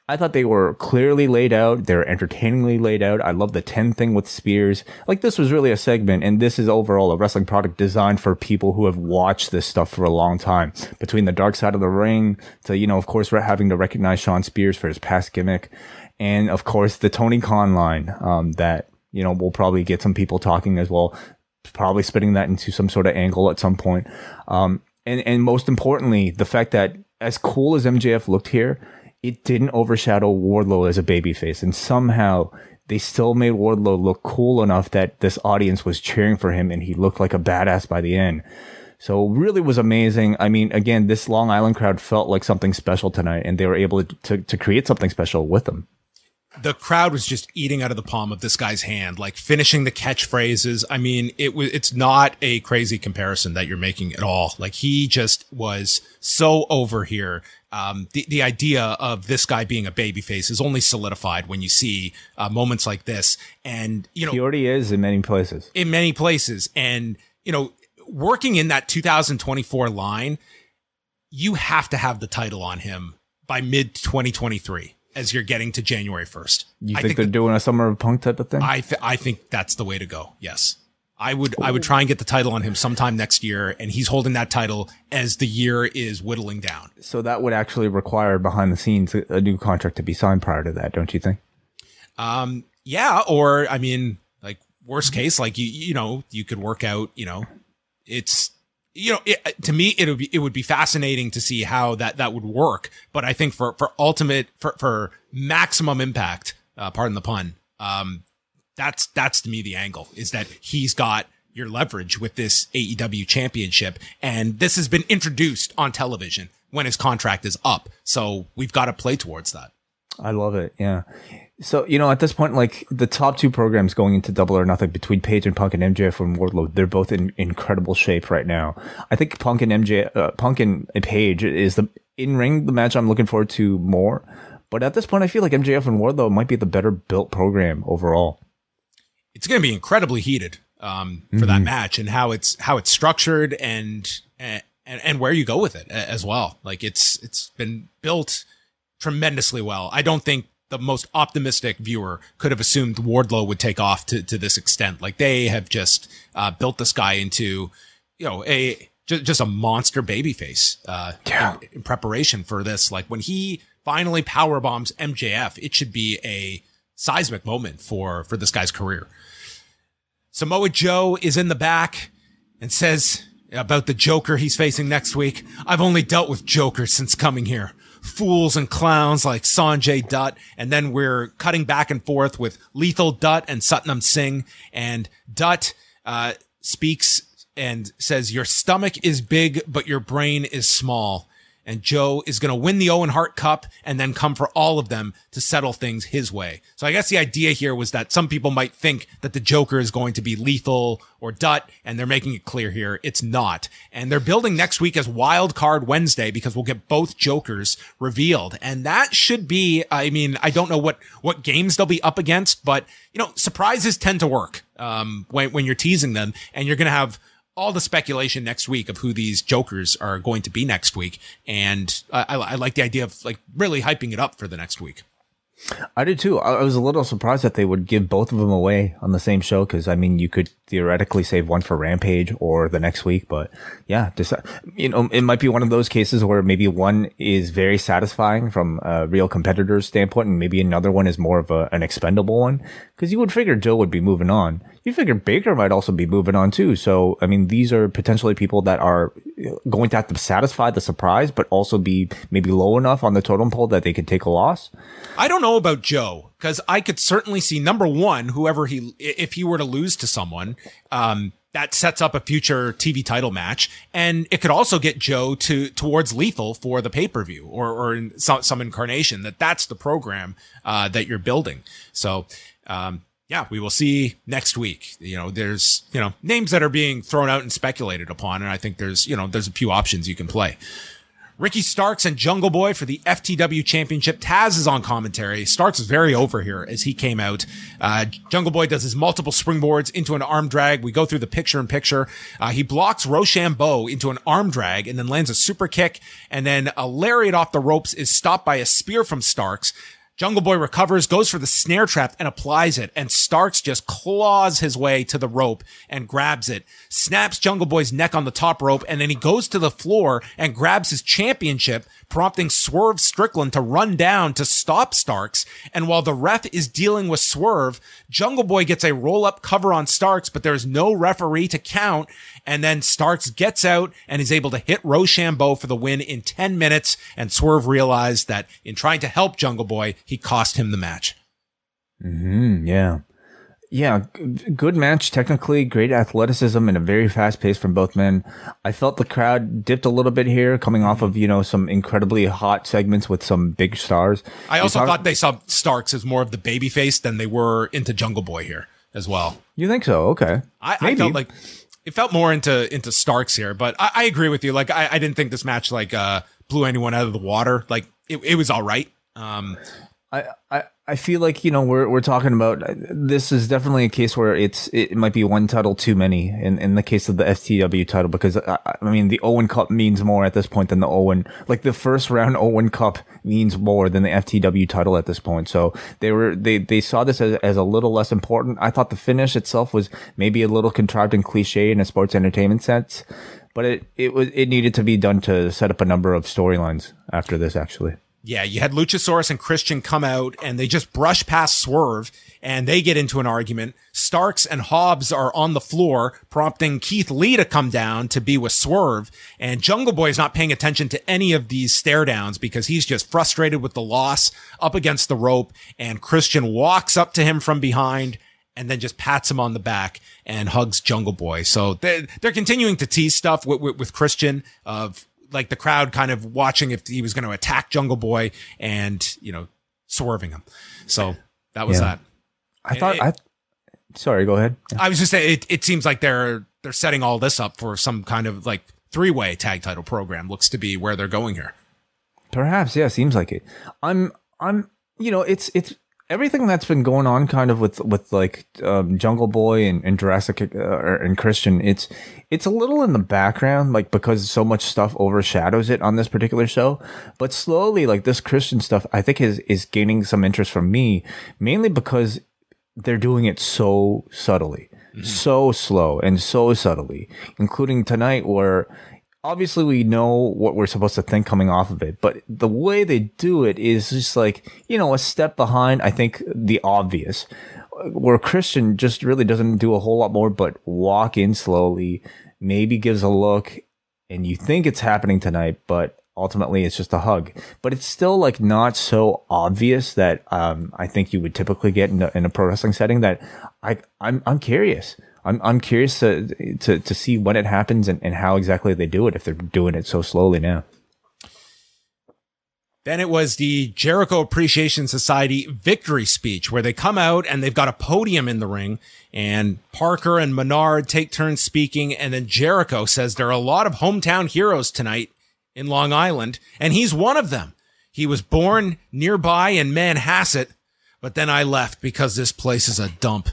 A: I thought they were clearly laid out. They're entertainingly laid out. I love the 10 thing with Spears. Like this was really a segment and this is overall a wrestling product designed for people who have watched this stuff for a long time. Between the dark side of the ring to, you know, of course, having to recognize Shawn Spears for his past gimmick. And of course, the Tony Khan line, um, that, you know, will probably get some people talking as well. Probably spitting that into some sort of angle at some point. Um, and, and most importantly, the fact that as cool as MJF looked here, it didn't overshadow Wardlow as a babyface, and somehow they still made Wardlow look cool enough that this audience was cheering for him, and he looked like a badass by the end. So really was amazing. I mean, again, this Long Island crowd felt like something special tonight, and they were able to to, to create something special with them
C: the crowd was just eating out of the palm of this guy's hand, like finishing the catchphrases. I mean, it was, it's not a crazy comparison that you're making at all. Like he just was so over here um, the the idea of this guy being a babyface is only solidified when you see uh, moments like this, and you know
A: he already is in many places.
C: In many places, and you know, working in that 2024 line, you have to have the title on him by mid 2023 as you're getting to January 1st.
A: You think, think they're that, doing a summer of punk type of thing?
C: I th- I think that's the way to go. Yes. I would I would try and get the title on him sometime next year, and he's holding that title as the year is whittling down.
A: So that would actually require behind the scenes a new contract to be signed prior to that, don't you think?
C: Um, yeah, or I mean, like worst case, like you you know you could work out, you know, it's you know it, to me it would be it would be fascinating to see how that that would work, but I think for for ultimate for for maximum impact, uh, pardon the pun, um, that's that's to me the angle is that he's got your leverage with this AEW championship. And this has been introduced on television when his contract is up. So we've got to play towards that.
A: I love it. Yeah. So, you know, at this point, like the top two programs going into double or nothing between Page and Punk and MJF and Wardlow, they're both in incredible shape right now. I think Punk and MJ, uh, Punk and Page is the in ring, the match I'm looking forward to more. But at this point, I feel like MJF and Wardlow might be the better built program overall
C: it's going to be incredibly heated um, for mm-hmm. that match and how it's how it's structured and, and and where you go with it as well. Like it's it's been built tremendously well. I don't think the most optimistic viewer could have assumed Wardlow would take off to, to this extent. Like they have just uh, built this guy into, you know, a just, just a monster babyface uh, yeah. in, in, preparation for this. Like when he finally power bombs MJF, it should be a seismic moment for for this guy's career. Samoa Joe is in the back and says about the Joker he's facing next week. I've only dealt with Jokers since coming here. Fools and clowns like Sonjay Dutt. And then we're cutting back and forth with Lethal Dutt and Satnam Singh. And Dutt, uh, speaks and says, your stomach is big, but your brain is small. And Joe is going to win the Owen Hart Cup and then come for all of them to settle things his way. So I guess the idea here was that some people might think that the Joker is going to be lethal or Dutt, and they're making it clear here it's not. And they're building next week as Wild Card Wednesday because we'll get both Jokers revealed. And that should be, I mean, I don't know what, what games they'll be up against, but you know, surprises tend to work, um, when, when you're teasing them and you're going to have all the speculation next week of who these jokers are going to be next week. And I, I, I like the idea of like really hyping it up for the next week.
A: I did too. I was a little surprised that they would give both of them away on the same show because I mean, you could theoretically save one for Rampage or the next week, but yeah, just you know, it might be one of those cases where maybe one is very satisfying from a real competitor's standpoint, and maybe another one is more of a, an expendable one. Because you would figure Joe would be moving on. You figure Baker might also be moving on too. So I mean, these are potentially people that are going to have to satisfy the surprise, but also be maybe low enough on the totem pole that they could take a loss.
C: I don't know about Joe because I could certainly see number one, whoever he, if he were to lose to someone, um, that sets up a future TV title match, and it could also get Joe to towards lethal for the pay per view or or in some, some incarnation that that's the program uh, that you're building. So. Um, yeah, we will see next week. You know, there's, you know, names that are being thrown out and speculated upon. And I think there's, you know, there's a few options you can play. Ricky Starks and Jungle Boy for the FTW Championship. Taz is on commentary. Starks is very over here as he came out. Uh, Jungle Boy does his multiple springboards into an arm drag. We go through the picture in picture. Uh, he blocks Roshambo into an arm drag and then lands a super kick. And then a lariat off the ropes is stopped by a spear from Starks. Jungle Boy recovers, goes for the snare trap and applies it. And Starks just claws his way to the rope and grabs it, snaps Jungle Boy's neck on the top rope. And then he goes to the floor and grabs his championship, prompting Swerve Strickland to run down to stop Starks. And while the ref is dealing with Swerve, Jungle Boy gets a roll up cover on Starks, but there's no referee to count. And then Starks gets out and is able to hit Roshambo for the win in 10 minutes. And Swerve realized that in trying to help Jungle Boy, he cost him the match.
A: Mm-hmm, yeah. Yeah, good match. Technically, great athleticism and a very fast pace from both men. I felt the crowd dipped a little bit here, coming off of you know some incredibly hot segments with some big stars.
C: I also talk- thought they saw Starks as more of the baby face than they were into Jungle Boy here as well.
A: You think so? Okay,
C: I, I felt like it felt more into into Starks here, but I, I agree with you. Like I, I, didn't think this match like uh blew anyone out of the water. Like it, it was all right. Um,
A: I, I I feel like you know we're we're talking about uh, this is definitely a case where it's it might be one title too many in in the case of the FTW title because uh, I, I mean the Owen Cup means more at this point than the Owen like the first round Owen Cup means more than the FTW title at this point. So they were they they saw this as, as a little less important. I thought the finish itself was maybe a little contrived and cliche in a sports entertainment sense but it it was it needed to be done to set up a number of storylines after this actually
C: yeah, you had Luchasaurus and Christian come out and they just brush past Swerve and they get into an argument. Starks and Hobbs are on the floor, prompting Keith Lee to come down to be with Swerve. And Jungle Boy is not paying attention to any of these stare downs because he's just frustrated with the loss up against the rope. And Christian walks up to him from behind and then just pats him on the back and hugs Jungle Boy. So they're, they're continuing to tease stuff with, with, with Christian of like the crowd kind of watching if he was going to attack Jungle Boy and, you know, swerving him. So that was yeah. that.
A: I thought, it, I, sorry, go ahead.
C: Yeah. I was just saying, it, it seems like they're, they're setting all this up for some kind of like three way tag title program looks to be where they're going here.
A: Perhaps. Yeah. Seems like it. I'm, I'm, you know, it's, it's, everything that's been going on kind of with with like um, Jungle Boy and, and Jurassic uh, and Christian, it's it's a little in the background, like because so much stuff overshadows it on this particular show. But slowly, like this Christian stuff, I think is is gaining some interest from me, mainly because they're doing it so subtly. Mm-hmm. So slow and so subtly, including tonight where obviously we know what we're supposed to think coming off of it, but the way they do it is just like, you know, a step behind, I think, the obvious. Where Christian just really doesn't do a whole lot more but walk in slowly, maybe gives a look, and you think it's happening tonight, but ultimately it's just a hug. But it's still like not so obvious that um, I think you would typically get in a, in a pro wrestling setting that I I'm I'm curious. I'm I'm curious to to to see when it happens and, and how exactly they do it if they're doing it so slowly now.
C: Then it was the Jericho Appreciation Society victory speech where they come out and they've got a podium in the ring and Parker and Menard take turns speaking. And then Jericho says there are a lot of hometown heroes tonight in Long Island and he's one of them. He was born nearby in Manhasset, but then I left because this place is a dump.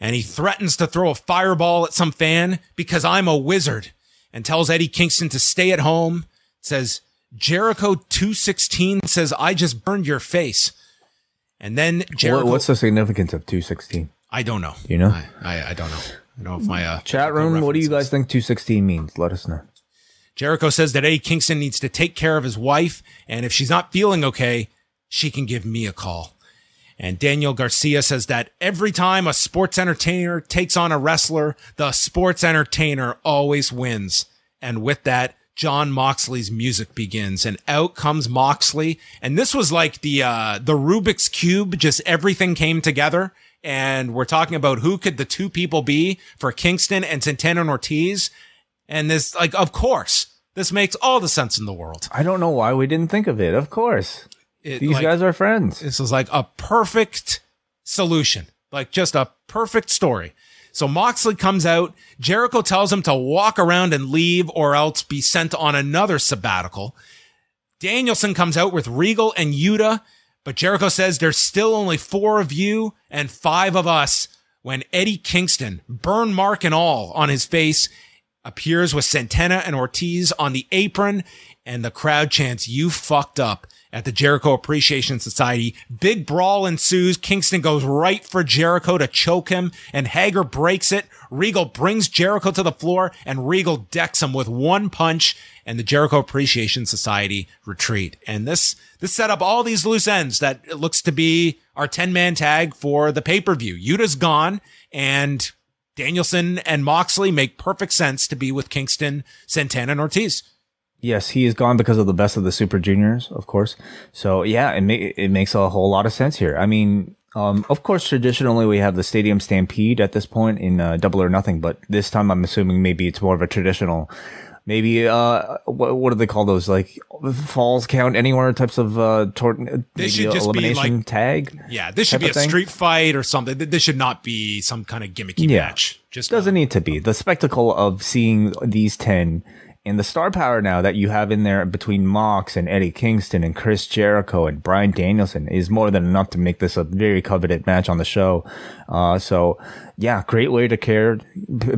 C: And he threatens to throw a fireball at some fan because I'm a wizard and tells Eddie Kingston to stay at home. Says, Jericho 216 says, I just burned your face. And then Jericho.
A: What's the significance of 216?
C: I don't know.
A: You know?
C: I, I, I don't know. I don't know if my uh,
A: Chat room, what do you guys think 216 means? Let us know.
C: Jericho says that Eddie Kingston needs to take care of his wife, and if she's not feeling okay, she can give me a call. And Daniel Garcia says that every time a sports entertainer takes on a wrestler, the sports entertainer always wins. And with that, Jon Moxley's music begins and out comes Moxley. And this was like the, uh, the Rubik's cube, just everything came together. And we're talking about who could the two people be for Kingston and Santana and Ortiz. And this, like, of course, this makes all the sense in the world.
A: I don't know why we didn't think of it. Of course.
C: It,
A: These
C: like,
A: guys are friends.
C: this is like a perfect solution, like just a perfect story. So Moxley comes out. Jericho tells him to walk around and leave or else be sent on another sabbatical. Danielson comes out with Regal and Yuta, but Jericho says there's still only four of you and five of us when Eddie Kingston, burn mark and all on his face, appears with Santana and Ortiz on the apron and the crowd chants, you fucked up at the Jericho Appreciation Society. Big brawl ensues. Kingston goes right for Jericho to choke him and Hager breaks it. Regal brings Jericho to the floor and Regal decks him with one punch and the Jericho Appreciation Society retreat. And this, this set up all these loose ends that looks to be our 10 man tag for the pay-per-view. Yuta's gone and Danielson and Moxley make perfect sense to be with Kingston, Santana, and Ortiz.
A: Yes, he is gone because of the best of the Super Juniors, of course. So yeah, it ma- it makes a whole lot of sense here. I mean, um, of course, traditionally we have the Stadium Stampede at this point in uh, Double or Nothing, but this time I'm assuming maybe it's more of a traditional. Maybe uh, what, what do they call those? Like falls count anywhere types of uh, tor- maybe
C: should just be,
A: elimination
C: like-
A: tag.
C: Yeah, this should be a
A: thing?
C: street fight or something. This should not be some kind of gimmicky
A: Yeah.
C: match. Just
A: doesn't
C: uh,
A: need to be the spectacle of seeing these 10 and the star power now that you have in there between Mox and Eddie Kingston and Chris Jericho and Bryan Danielson is more than enough to make this a very coveted match on the show. Uh, so yeah, great way to care,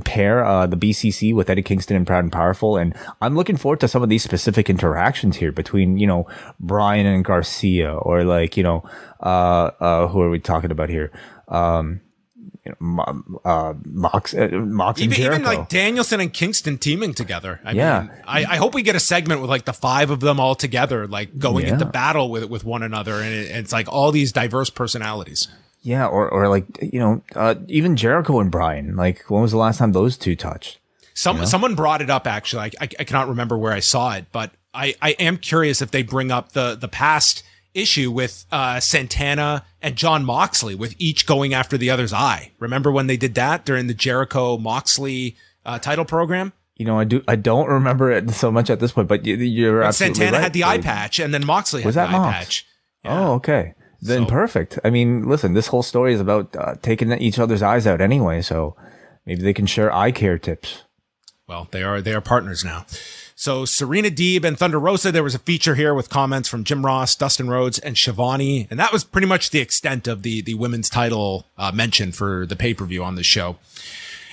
A: pair, uh, the BCC with Eddie Kingston and Proud and Powerful. And I'm looking forward to some of these specific interactions here between, you know, Bryan and Garcia or like, you know, uh, uh, who are we talking about here? Um, you know, uh, Mox, uh, Mox and
C: Even, even like Danielson and Kingston teaming together. I
A: Yeah.
C: mean, I, I hope we get a segment with like the five of them all together, like going
A: Yeah.
C: into battle with with one another, and it, it's like all these diverse personalities.
A: Yeah, or or like you know, uh, even Jericho and Bryan. Like, when was the last time those two touched?
C: Some someone brought it up actually. I, I, I cannot remember where I saw it, but I, I am curious if they bring up the the past issue with uh, Santana and Jon Moxley, with each going after the other's eye. Remember when they did that during the Jericho Moxley uh, title program?
A: You know, I do. I don't remember it so much at this point, but you, you're absolutely
C: Santana
A: right.
C: had the eye patch, and then Moxley
A: Was
C: had
A: that
C: the eye patch.
A: Oh, okay. Then
C: So-
A: perfect. I mean, listen, this whole story is about uh, taking each other's eyes out anyway, so maybe they can share eye care tips.
C: Well, they are they are partners now. So Serena Deeb and Thunder Rosa, there was a feature here with comments from Jim Ross, Dustin Rhodes, and Shivani, and that was pretty much the extent of the the women's title uh, mention for the pay per view on the show.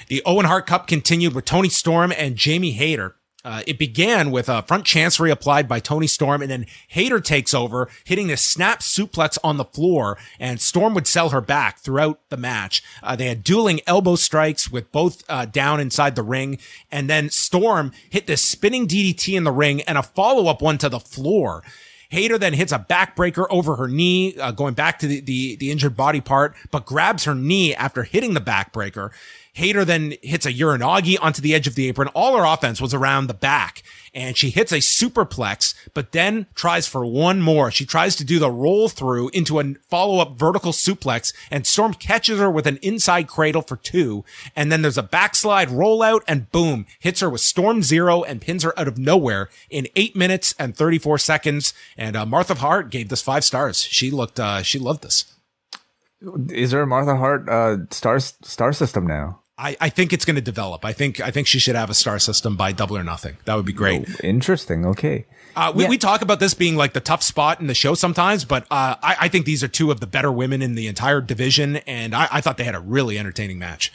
C: The Owen Hart Cup continued with Toni Storm and Jamie Hayter. Uh, it began with a front chancery applied by Toni Storm, and then Hayter takes over, hitting a snap suplex on the floor, and Storm would sell her back throughout the match. Uh, they had dueling elbow strikes with both uh, down inside the ring, and then Storm hit this spinning DDT in the ring and a follow up one to the floor. Hayter then hits a backbreaker over her knee, uh, going back to the, the, the injured body part, but grabs her knee after hitting the backbreaker. Hayter then hits a Uranage onto the edge of the apron. All her offense was around the back and she hits a superplex, but then tries for one more. She tries to do the roll through into a follow up vertical suplex and Storm catches her with an inside cradle for two. And then there's a backslide rollout and boom, hits her with Storm Zero and pins her out of nowhere in eight minutes and 34 seconds. And uh, Martha Hart gave this five stars. She looked, uh, she loved this.
A: Is there a Martha Hart uh, star star system now?
C: I, I think it's going to develop. I think I think she should have a star system by Double or Nothing. That would be great.
A: Oh, interesting. Okay.
C: Uh, we,
A: Yeah.
C: we talk about this being like the tough spot in the show sometimes, but uh, I, I think these are two of the better women in the entire division, and I, I thought they had a really entertaining match.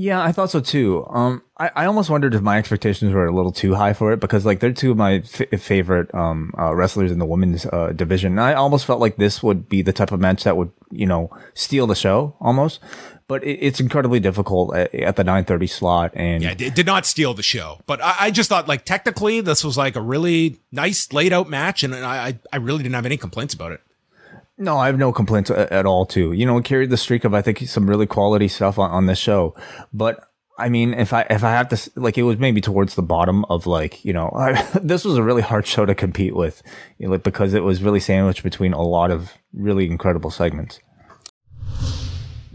A: Yeah, I thought so too. Um, I, I almost wondered if my expectations were a little too high for it because like they're two of my f- favorite um uh, wrestlers in the women's uh, division. And I almost felt like this would be the type of match that would you know steal the show almost. But it, it's incredibly difficult at, at the 9:30 slot, and
C: Yeah, it did not steal the show, but I, I just thought like technically this was like a really nice laid out match, and I, I- really didn't have any complaints about it.
A: No, I have no complaints a- at all. Too, you know, it carried the streak of I think some really quality stuff on, on this show. But I mean, if I if I have to like, it was maybe towards the bottom of like you know, I, this was a really hard show to compete with, you know, because it was really sandwiched between a lot of really incredible segments.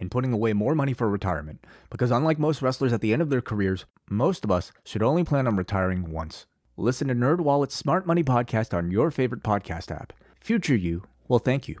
A: And putting away more money for retirement, because unlike most wrestlers at the end of their careers, most of us should only plan on retiring once. Listen to NerdWallet's Smart Money Podcast on your favorite podcast app. Future you will thank you.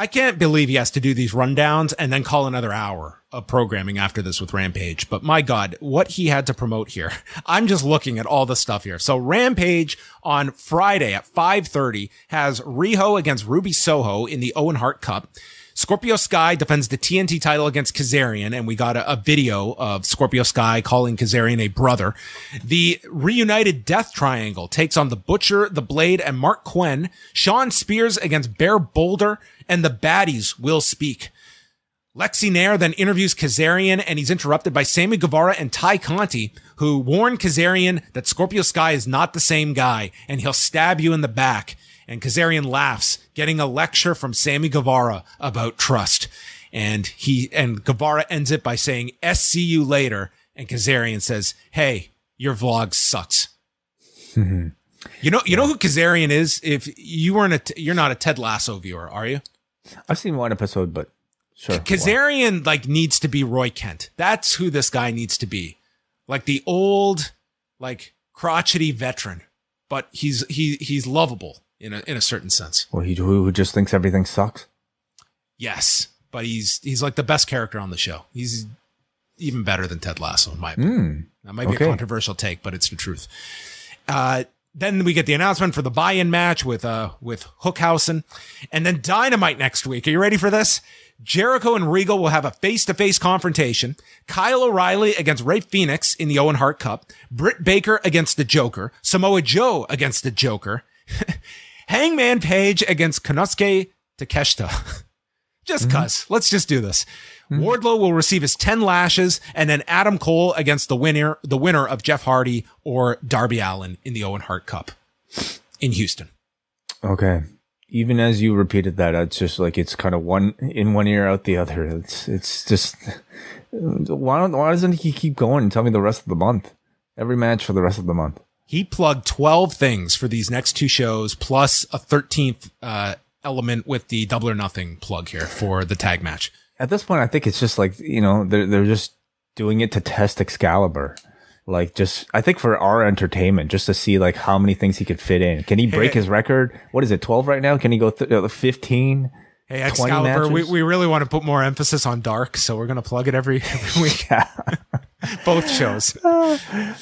C: I can't believe he has to do these rundowns and then call another hour of programming after this with Rampage. But my God, what he had to promote here. I'm just looking at all the stuff here. So Rampage on Friday at 5.30 has Riho against Ruby Soho in the Owen Hart Cup. Scorpio Sky defends the TNT title against Kazarian, and we got a, a video of Scorpio Sky calling Kazarian a brother. The reunited Death Triangle takes on the Butcher, the Blade, and Marq Quen. Shawn Spears against Bear Boulder, and the Baddies will speak. Lexy Nair then interviews Kazarian and he's interrupted by Sammy Guevara and Tay Conti, who warn Kazarian that Scorpio Sky is not the same guy and he'll stab you in the back. And Kazarian laughs, getting a lecture from Sammy Guevara about trust. And he, and Guevara ends it by saying, S see you later. And Kazarian says, Hey, your vlog sucks. you know, you know who Kazarian is? If you weren't a, you're not a Ted Lasso viewer, are you?
A: I've seen one episode, but sure.
C: Kazarian like needs to be Roy Kent. That's who this guy needs to be. Like the old, like crotchety veteran, but he's he he's lovable in a in a certain sense.
A: Well, he who just thinks everything sucks.
C: Yes, but he's he's like the best character on the show. He's even better than Ted Lasso in my opinion. That might be
A: okay.
C: a controversial take, but it's the truth. Uh, then we get the announcement for the buy-in match with uh with Hookhausen, and then Dynamite next week. Are you ready for this? Jericho and Regal will have a face-to-face confrontation. Kyle O'Reilly against Rey Fenix in the Owen Hart Cup. Britt Baker against the Joker. Samoa Joe against the Joker. Hangman Page against Konosuke Takeshita. just mm-hmm. cuz. Let's just do this. Mm-hmm. Wardlow will receive his 10 lashes and then Adam Cole against the winner, the winner of Jeff Hardy or Darby Allin in the Owen Hart Cup in Houston.
A: Okay. Even as you repeated that, it's just like it's kind of one in one ear out the other. It's it's just why don't why doesn't he keep going and tell me the rest of the month? Every match for the rest of the month.
C: He plugged 12 things for these next two shows, plus a 13th uh, element with the double or nothing plug here for the tag match.
A: At this point, I think it's just like you know they're they're just doing it to test Excalibur. Like just, I think for our entertainment, just to see like how many things he could fit in. Can he break his record? What is it, twelve right now? Can he go th- uh, fifteen?
C: Hey, Excalibur, we, we really want to put more emphasis on Dark, so we're going to plug it every, every week. Both shows.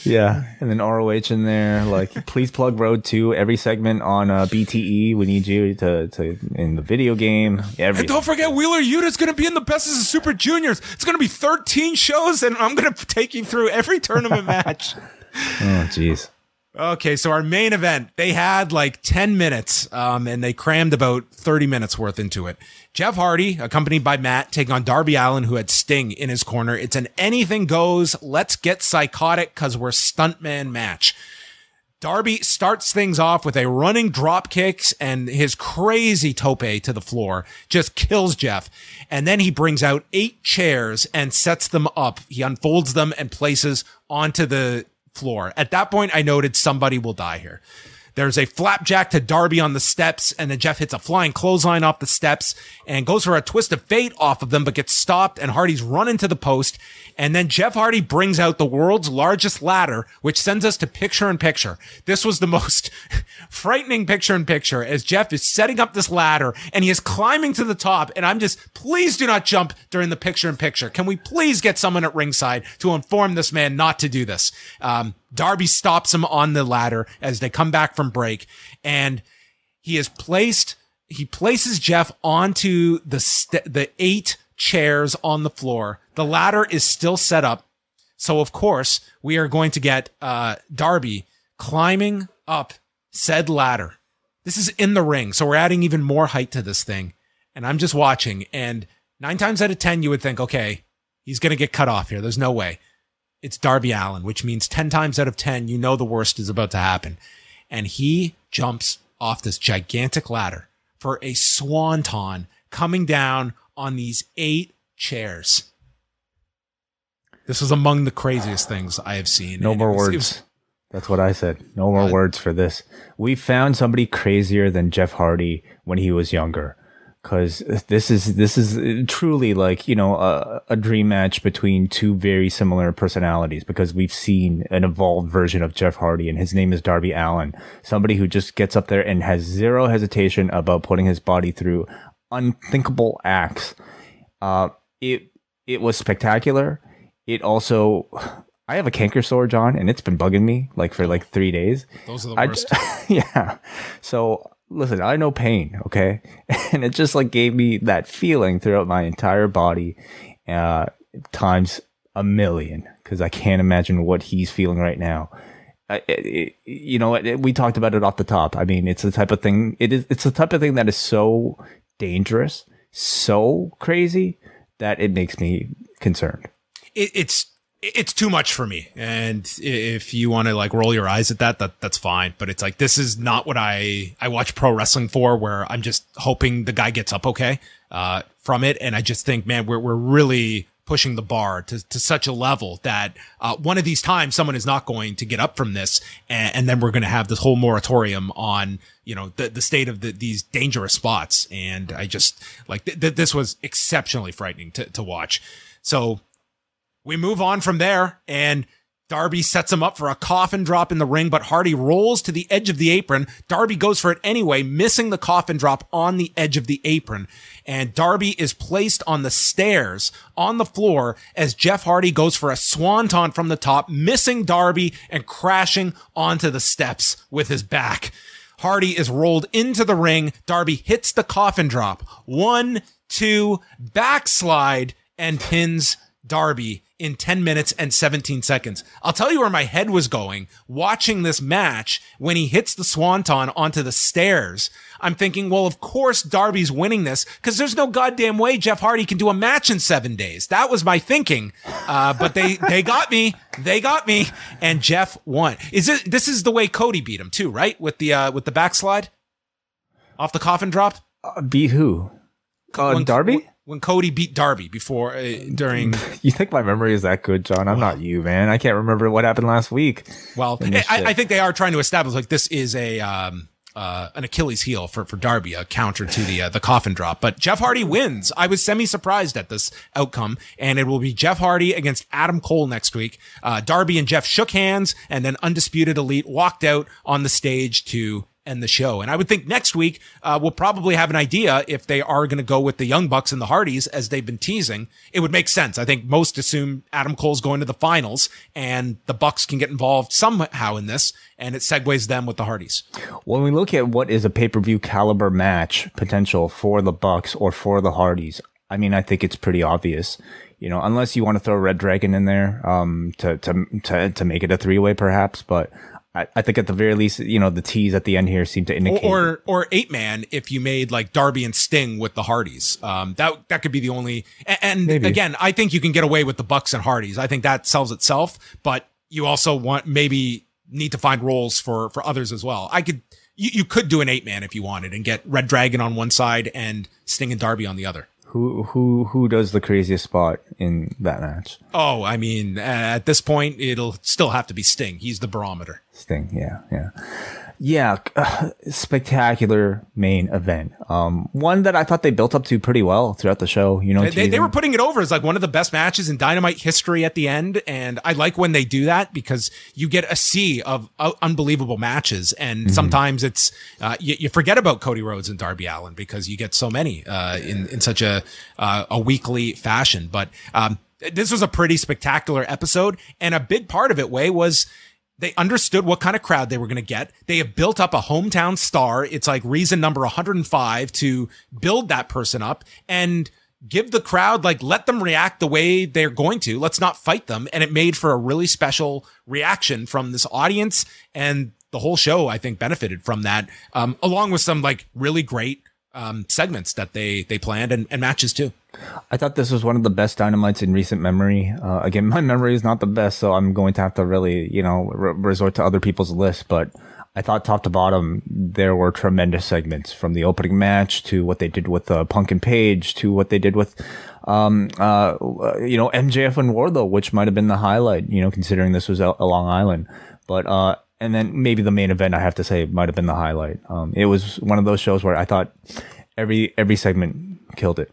A: Yeah, and then ROH in there. Like, please plug Road Two every segment on uh, BTE. We need you to to in the video game. Every
C: And don't forget, Wheeler Yuta's going to be in the Best of the Super Juniors. It's going to be 13 shows, and I'm going to take you through every tournament match.
A: oh jeez.
C: Okay, so our main event, they had like 10 minutes, um, and they crammed about 30 minutes worth into it. Jeff Hardy, accompanied by Matt, taking on Darby Allin, who had Sting in his corner. It's an anything goes, let's get psychotic because we're stuntman match. Darby starts things off with a running drop kicks and his crazy tope to the floor just kills Jeff. And then he brings out eight chairs and sets them up. He unfolds them and places onto the floor. At that point, I noted somebody will die here. There's a flapjack to Darby on the steps, and then Jeff hits a flying clothesline off the steps and goes for a twist of fate off of them, but gets stopped, and Hardy's run into the post. And then Jeff Hardy brings out the world's largest ladder, which sends us to picture in picture. This was the most frightening picture in picture as Jeff is setting up this ladder and he is climbing to the top. And I'm just, please do not jump during the picture in picture. Can we please get someone at ringside to inform this man not to do this? Um, Darby stops him on the ladder as they come back from break and he is placed, he places Jeff onto the, st- the eight chairs on the floor. The ladder is still set up. So of course we are going to get, uh, Darby climbing up said ladder. This is in the ring. So we're adding even more height to this thing. And I'm just watching and nine times out of 10, you would think, okay, he's going to get cut off here. There's no way. It's Darby Allin, which means 10 times out of 10, you know the worst is about to happen. And he jumps off this gigantic ladder for a swanton coming down on these eight chairs. This was among the craziest things I have seen.
A: No
C: And
A: more
C: was-
A: words.
C: was-
A: That's what I said. No more
C: Uh,
A: words for this. We found somebody crazier than Jeff Hardy when he was younger. Cause this is, this is truly like, you know, a, a dream match between two very similar personalities because we've seen an evolved version of Jeff Hardy and his name is Darby Allin. Somebody who just gets up there and has zero hesitation about putting his body through unthinkable acts. Uh, it, it was spectacular. It also, I have a canker sore, John, and it's been bugging me like for like three days.
C: Those are the worst.
A: j- yeah. So listen, I know pain, okay, and it just like gave me that feeling throughout my entire body, uh, times a million, because I can't imagine what he's feeling right now. I, it, you know, it, we talked about it off the top. I mean, it's the type of thing. It is. It's the type of thing that is so dangerous, so crazy that it makes me concerned.
C: it, it's it's too much for me. And if you want to like roll your eyes at that, that that's fine. But it's like this is not what I I watch pro wrestling for, where I'm just hoping the guy gets up okay uh, from it. And I just think, man, we're we're really pushing the bar to, to such a level that uh, one of these times someone is not going to get up from this and, and then we're going to have this whole moratorium on you know the, the state of the, these dangerous spots and i just like th- th- this was exceptionally frightening to, to watch so we move on from there, and Darby sets him up for a coffin drop in the ring, but Hardy rolls to the edge of the apron. Darby goes for it anyway, missing the coffin drop on the edge of the apron. And Darby is placed on the stairs on the floor as Jeff Hardy goes for a swanton from the top, missing Darby and crashing onto the steps with his back. Hardy is rolled into the ring. Darby hits the coffin drop. One, two, backslide and pins Darby in 10 minutes and 17 seconds. I'll tell you where my head was going watching this match when he hits the swanton onto the stairs. I'm thinking, well, of course Darby's winning this because there's no goddamn way Jeff Hardy can do a match in seven days. That was my thinking. Uh, but they, they got me. They got me. And Jeff won. Is it, this is the way Cody beat him too, right? With the, uh, with the backslide off the coffin drop.
A: Uh, beat who? Uh, Darby?
C: When Cody beat Darby before uh, during.
A: You think my memory is that good, John? I'm not you, man. I can't remember what happened last week.
C: Well, I. I think they are trying to establish like this is a um, uh, an Achilles heel for for Darby, a counter to the uh, the coffin drop. But Jeff Hardy wins. I was semi surprised at this outcome, and it will be Jeff Hardy against Adam Cole next week. Uh, Darby and Jeff shook hands, and then Undisputed Elite walked out on the stage to end the show. And I would think next week uh, we'll probably have an idea if they are going to go with the Young Bucks and the Hardys as they've been teasing. It would make sense. I think most assume Adam Cole's going to the finals, and the Bucks can get involved somehow in this, and it segues them with the Hardys.
A: When we look at what is a pay per view caliber match potential for the Bucks or for the Hardys, I mean, I think it's pretty obvious. You know, unless you want to throw Red Dragon in there, um, to to to to make it a three way, perhaps. But I, I think at the very least, you know, the tease at the end here seem to indicate.
C: Or or eight man if you made like Darby and Sting with the Hardys. Um, that that could be the only. a- And,
A: Maybe.
C: again, I think you can get away with the Bucks and Hardys. I think that sells itself. But you also want maybe need to find roles for for others as well. I could you, you could do an eight man if you wanted and get Red Dragon on one side and Sting and Darby on the other.
A: Who who who does the craziest spot in that match?
C: Oh, I mean, at this point, it'll still have to be Sting. He's the barometer.
A: Sting, yeah, yeah, yeah. spectacular main event. Um, one that I thought they built up to pretty well throughout the show. You know,
C: They, they, they were putting it over as like one of the best matches in Dynamite history at the end, and I like when they do that because you get a sea of uh, unbelievable matches, and sometimes it's uh, you, you forget about Cody Rhodes and Darby Allin because you get so many uh, in in such a uh, a weekly fashion. But um, this was a pretty spectacular episode, and a big part of it, way was they understood what kind of crowd they were going to get. They have built up a hometown star. It's like reason number 105 to build that person up and give the crowd, like, let them react the way they're going to. Let's not fight them. And it made for a really special reaction from this audience. And the whole show, I think, benefited from that, um, along with some like really great um, segments that they they planned and, and matches too.
A: I thought this was one of the best dynamites in recent memory. Uh, again, my memory is not the best, so I'm going to have to really, you know, re- resort to other people's lists. But I thought top to bottom, there were tremendous segments from the opening match to what they did with uh, Punk and Page to what they did with, um, uh, you know, MJF and Wardlow, which might have been the highlight, you know, considering this was a, a Long Island. But, uh, and then maybe the main event, I have to say, might have been the highlight. Um, it was one of those shows where I thought every, every segment killed it.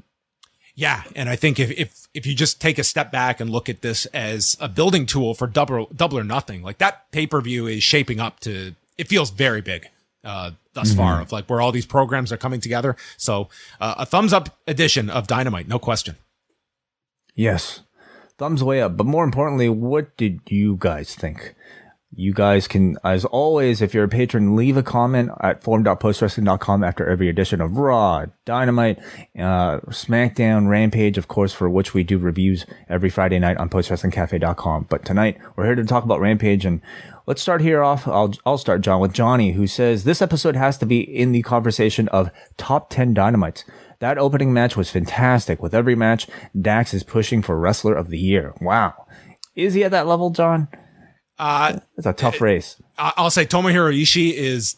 C: Yeah, and I think if if if you just take a step back and look at this as a building tool for double double or nothing, like that pay per view is shaping up to. It feels very big uh, thus far of like where all these programs are coming together. So uh, a thumbs up edition of Dynamite, no question.
A: Yes. Thumbs way up. But more importantly, what did you guys think? You guys can, as always, if you're a patron, leave a comment at forum.postwrestling.com after every edition of Raw, Dynamite, uh, SmackDown, Rampage, of course, for which we do reviews every Friday night on postwrestlingcafe.com. But tonight, we're here to talk about Rampage and Let's start here off. I'll, I'll start, John, with Johnny, who says this episode has to be in the conversation of top 10 dynamites. That opening match was fantastic. With every match, Dax is pushing for Wrestler of the Year. Wow. Is he at that level, John?
C: Uh,
A: It's a tough race.
C: I'll say Tomohiro Ishii is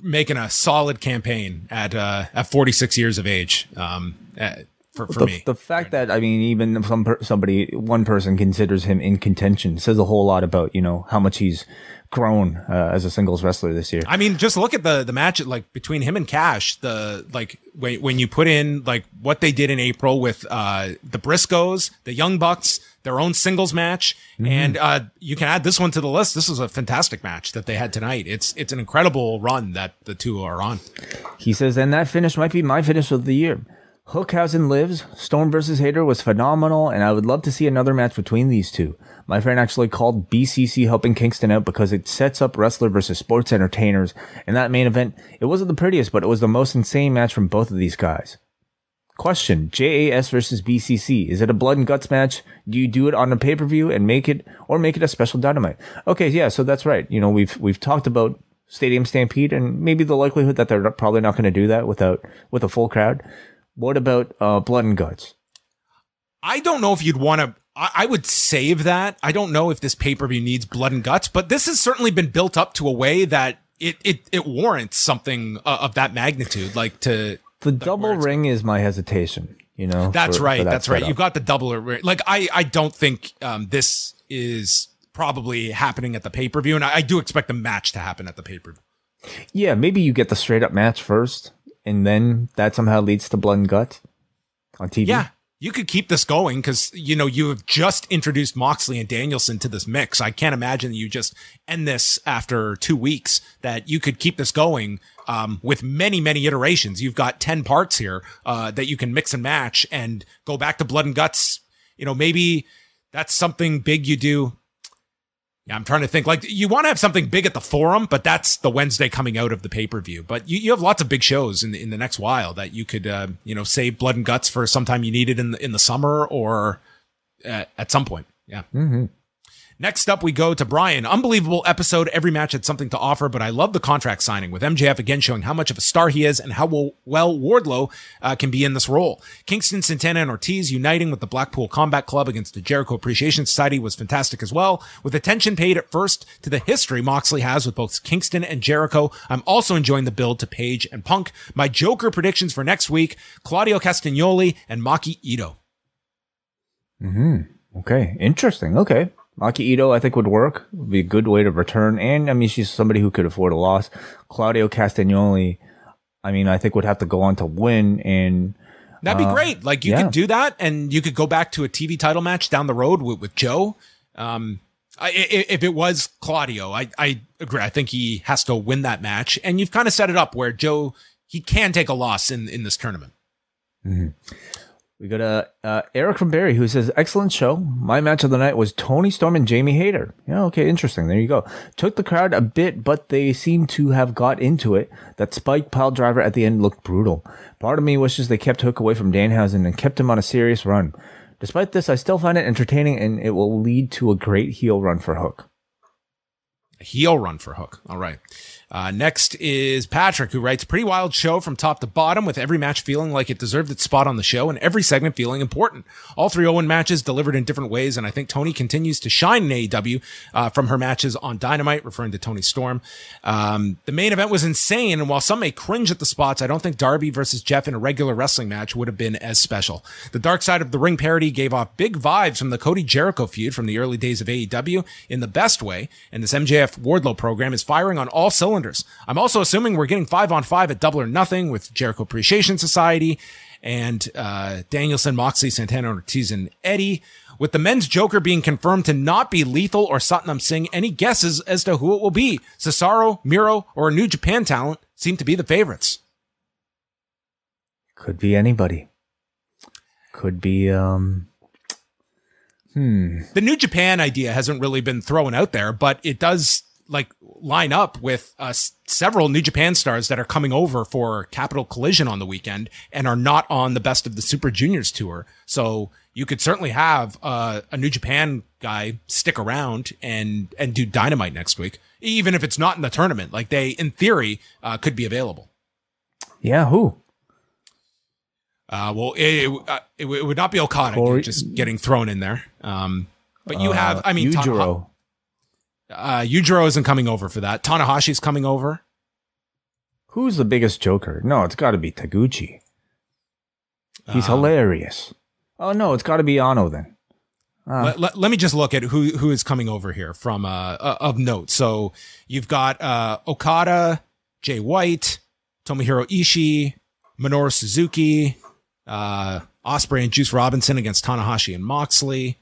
C: making a solid campaign at uh, at 46 years of age. Um, uh, for, for
A: The,
C: me,
A: the fact that, I mean, even some per- somebody, one person considers him in contention says a whole lot about, you know, how much he's grown uh, as a singles wrestler this year.
C: I mean, just look at the the match like between him and Cash. The like when when you put in like what they did in April with uh the Briscoes, the Young Bucks, their own singles match, and uh you can add this one to the list. This is a fantastic match that they had tonight. It's it's an incredible run that the two are on.
A: He says, and that finish might be my finish of the year. Hookhausen lives. Storm versus Hayter was phenomenal, and I would love to see another match between these two. My friend actually called BCC helping Kingston out because it sets up wrestler versus sports entertainers. In that main event, it wasn't the prettiest, but it was the most insane match from both of these guys. Question: JAS versus BCC. Is it a blood and guts match? Do you do it on a pay per view and make it, or make it a special dynamite? Okay, yeah, so that's right. You know, we've we've talked about Stadium Stampede and maybe the likelihood that they're probably not going to do that without with a full crowd. What about uh, blood and guts?
C: I don't know if you'd want to. I, I would save that. I don't know if this pay per view needs blood and guts, but this has certainly been built up to a way that it it, it warrants something uh, of that magnitude. Like to
A: The double ring is my hesitation. You know,
C: That's
A: for- for
C: right.
A: that
C: That's right. You've got the double. Like I, I don't think um, this is probably happening at the pay per view, and I, I do expect the match to happen at the pay per view.
A: Yeah, maybe you get the straight up match first, and then that somehow leads to blood and gut on TV.
C: Yeah, you could keep this going because you know you have just introduced Moxley and Danielson to this mix. I can't imagine you just end this after two weeks. That you could keep this going um, with many many iterations. You've got ten parts here uh, that you can mix and match and go back to blood and guts. You know, maybe that's something big you do. Yeah, I'm trying to think. Like you want to have something big at the forum, but that's the Wednesday coming out of the pay per view. But you, you have lots of big shows in the, in the next while that you could uh, you know save blood and guts for sometime you need it in the in the summer or uh, at some point. Yeah. Next up, we go to Brian. Unbelievable episode. Every match had something to offer, but I love the contract signing with MJF again showing how much of a star he is and how well, Wardlow uh, can be in this role. Kingston, Santana, and Ortiz uniting with the Blackpool Combat Club against the Jericho Appreciation Society was fantastic as well. With attention paid at first to the history Moxley has with both Kingston and Jericho, I'm also enjoying the build to Page and Punk. My Joker predictions for next week: Claudio Castagnoli and Maki Itoh. Hmm.
A: Okay, interesting. Okay. Maki Itoh, I think, would work. Would be a good way to return. And, I mean, she's somebody who could afford a loss. Claudio Castagnoli, I mean, I think would have to go on to win. And
C: That'd be great. Like you
A: yeah.
C: could do that, and you could go back to a TV title match down the road with, with Joe. Um, I, if it was Claudio, I, I agree. I think he has to win that match, and you've kind of set it up where Joe he can take a loss in in this tournament.
A: We got uh, uh, Eric from Barry who says, Excellent show. My match of the night was Toni Storm and Jamie Hayter. Yeah, okay, interesting. There you go. Took the crowd a bit, but they seem to have got into it. That spike pile driver at the end looked brutal. Part of me wishes they kept Hook away from Danhausen and kept him on a serious run. Despite this, I still find it entertaining and it will lead to a great heel run for Hook.
C: A heel run for Hook. All right. Uh, next is Patrick, who writes pretty wild show from top to bottom, with every match feeling like it deserved its spot on the show and every segment feeling important. All three Owen matches delivered in different ways, and I think Toni continues to shine in AEW uh, from her matches on Dynamite, referring to Toni Storm. Um, the main event was insane, and while some may cringe at the spots, I don't think Darby versus Jeff in a regular wrestling match would have been as special. The Dark Side of the Ring parody gave off big vibes from the Cody Jericho feud from the early days of AEW in the best way, and this MJF Wardlow program is firing on all cylinders. I'm also assuming we're getting five on five at Double or Nothing with Jericho Appreciation Society and uh, Danielson, Moxley, Santana, Ortiz, and Eddie. With the men's Joker being confirmed to not be Lethal or Satnam Singh, any guesses as to who it will be? Cesaro, Miro, or a New Japan talent seem to be the favorites.
A: Could be anybody. Could be, um,
C: the New Japan idea hasn't really been thrown out there, but it does like line up with uh, s- several New Japan stars that are coming over for Capital Collision on the weekend and are not on the Best of the Super Juniors tour. So you could certainly have uh, a New Japan guy stick around and and do Dynamite next week, even if it's not in the tournament. Like they, in theory, uh, could be available.
A: yeah, who?
C: Uh, well, it, it, uh, it, would not be Okada
A: Corey-
C: just getting thrown in there. Um, but you have, I mean,
A: Yujiro.
C: Uh, Yujiro isn't coming over for that. Tanahashi's coming over.
A: Who's the biggest joker? No, it's got to be Taguchi. He's
C: Um,
A: hilarious. Oh no, it's got to be Yano then.
C: let, let, let me just look at who who is coming over here from uh, uh of note. So you've got uh Okada, Jay White, Tomohiro Ishii, Minoru Suzuki, uh Ospreay and Juice Robinson against Tanahashi and Moxley.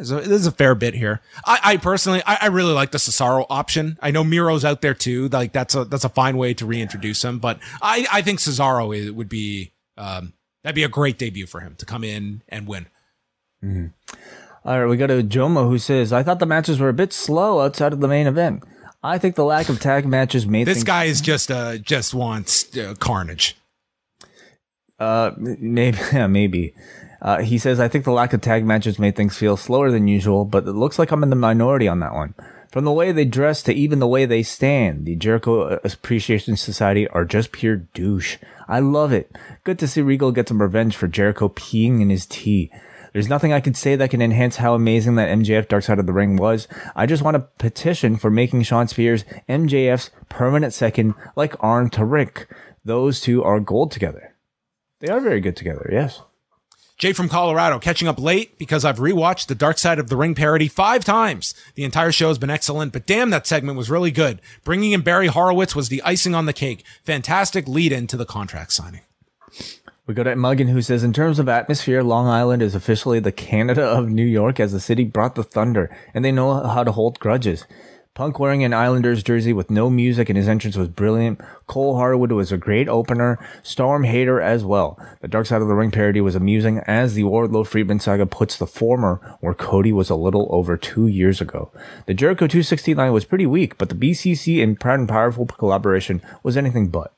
C: There's a, there's a fair bit here. I, I personally, I, I really like the Cesaro option. I know Miro's out there too. Like that's a that's a fine way to reintroduce him. But I, I think Cesaro is, would be um, that'd be a great debut for him to come in and win.
A: All right, we got a Joma who says, "I thought the matches were a bit slow outside of the main event. I think the lack of tag matches made
C: This
A: things,
C: guy is just uh just wants uh, carnage.
A: uh maybe yeah, maybe." Uh, he says, "I think the lack of tag matches made things feel slower than usual, but it looks like I'm in the minority on that one. From the way they dress to even the way they stand, the Jericho Appreciation Society are just pure douche. I love it. Good to see Regal get some revenge for Jericho peeing in his tea." There's nothing I could say that can enhance how amazing that MJF Dark Side of the Ring was. I just want a petition for making Shawn Spears MJF's permanent second, like Arn to Rick. Those two are gold together. They are very good together, yes.
C: Jay from Colorado catching up late because I've rewatched the Dark Side of the Ring parody five times. The entire show has been excellent, but damn, that segment was really good. Bringing in Barry Horowitz was the icing on the cake. Fantastic lead in to the contract signing.
A: We go to Muggin, who says, in terms of atmosphere, Long Island is officially the Canada of New York as the city brought the thunder, and they know how to hold grudges. Punk wearing an Islanders jersey with no music and his entrance was brilliant. Cole Harwood was a great opener. Storm Hayter as well. The Dark Side of the Ring parody was amusing as the Wardlow Friedman saga puts the former where Cody was a little over two years ago. The Jericho 269 was pretty weak, but the BCC and Proud and Powerful collaboration was anything but.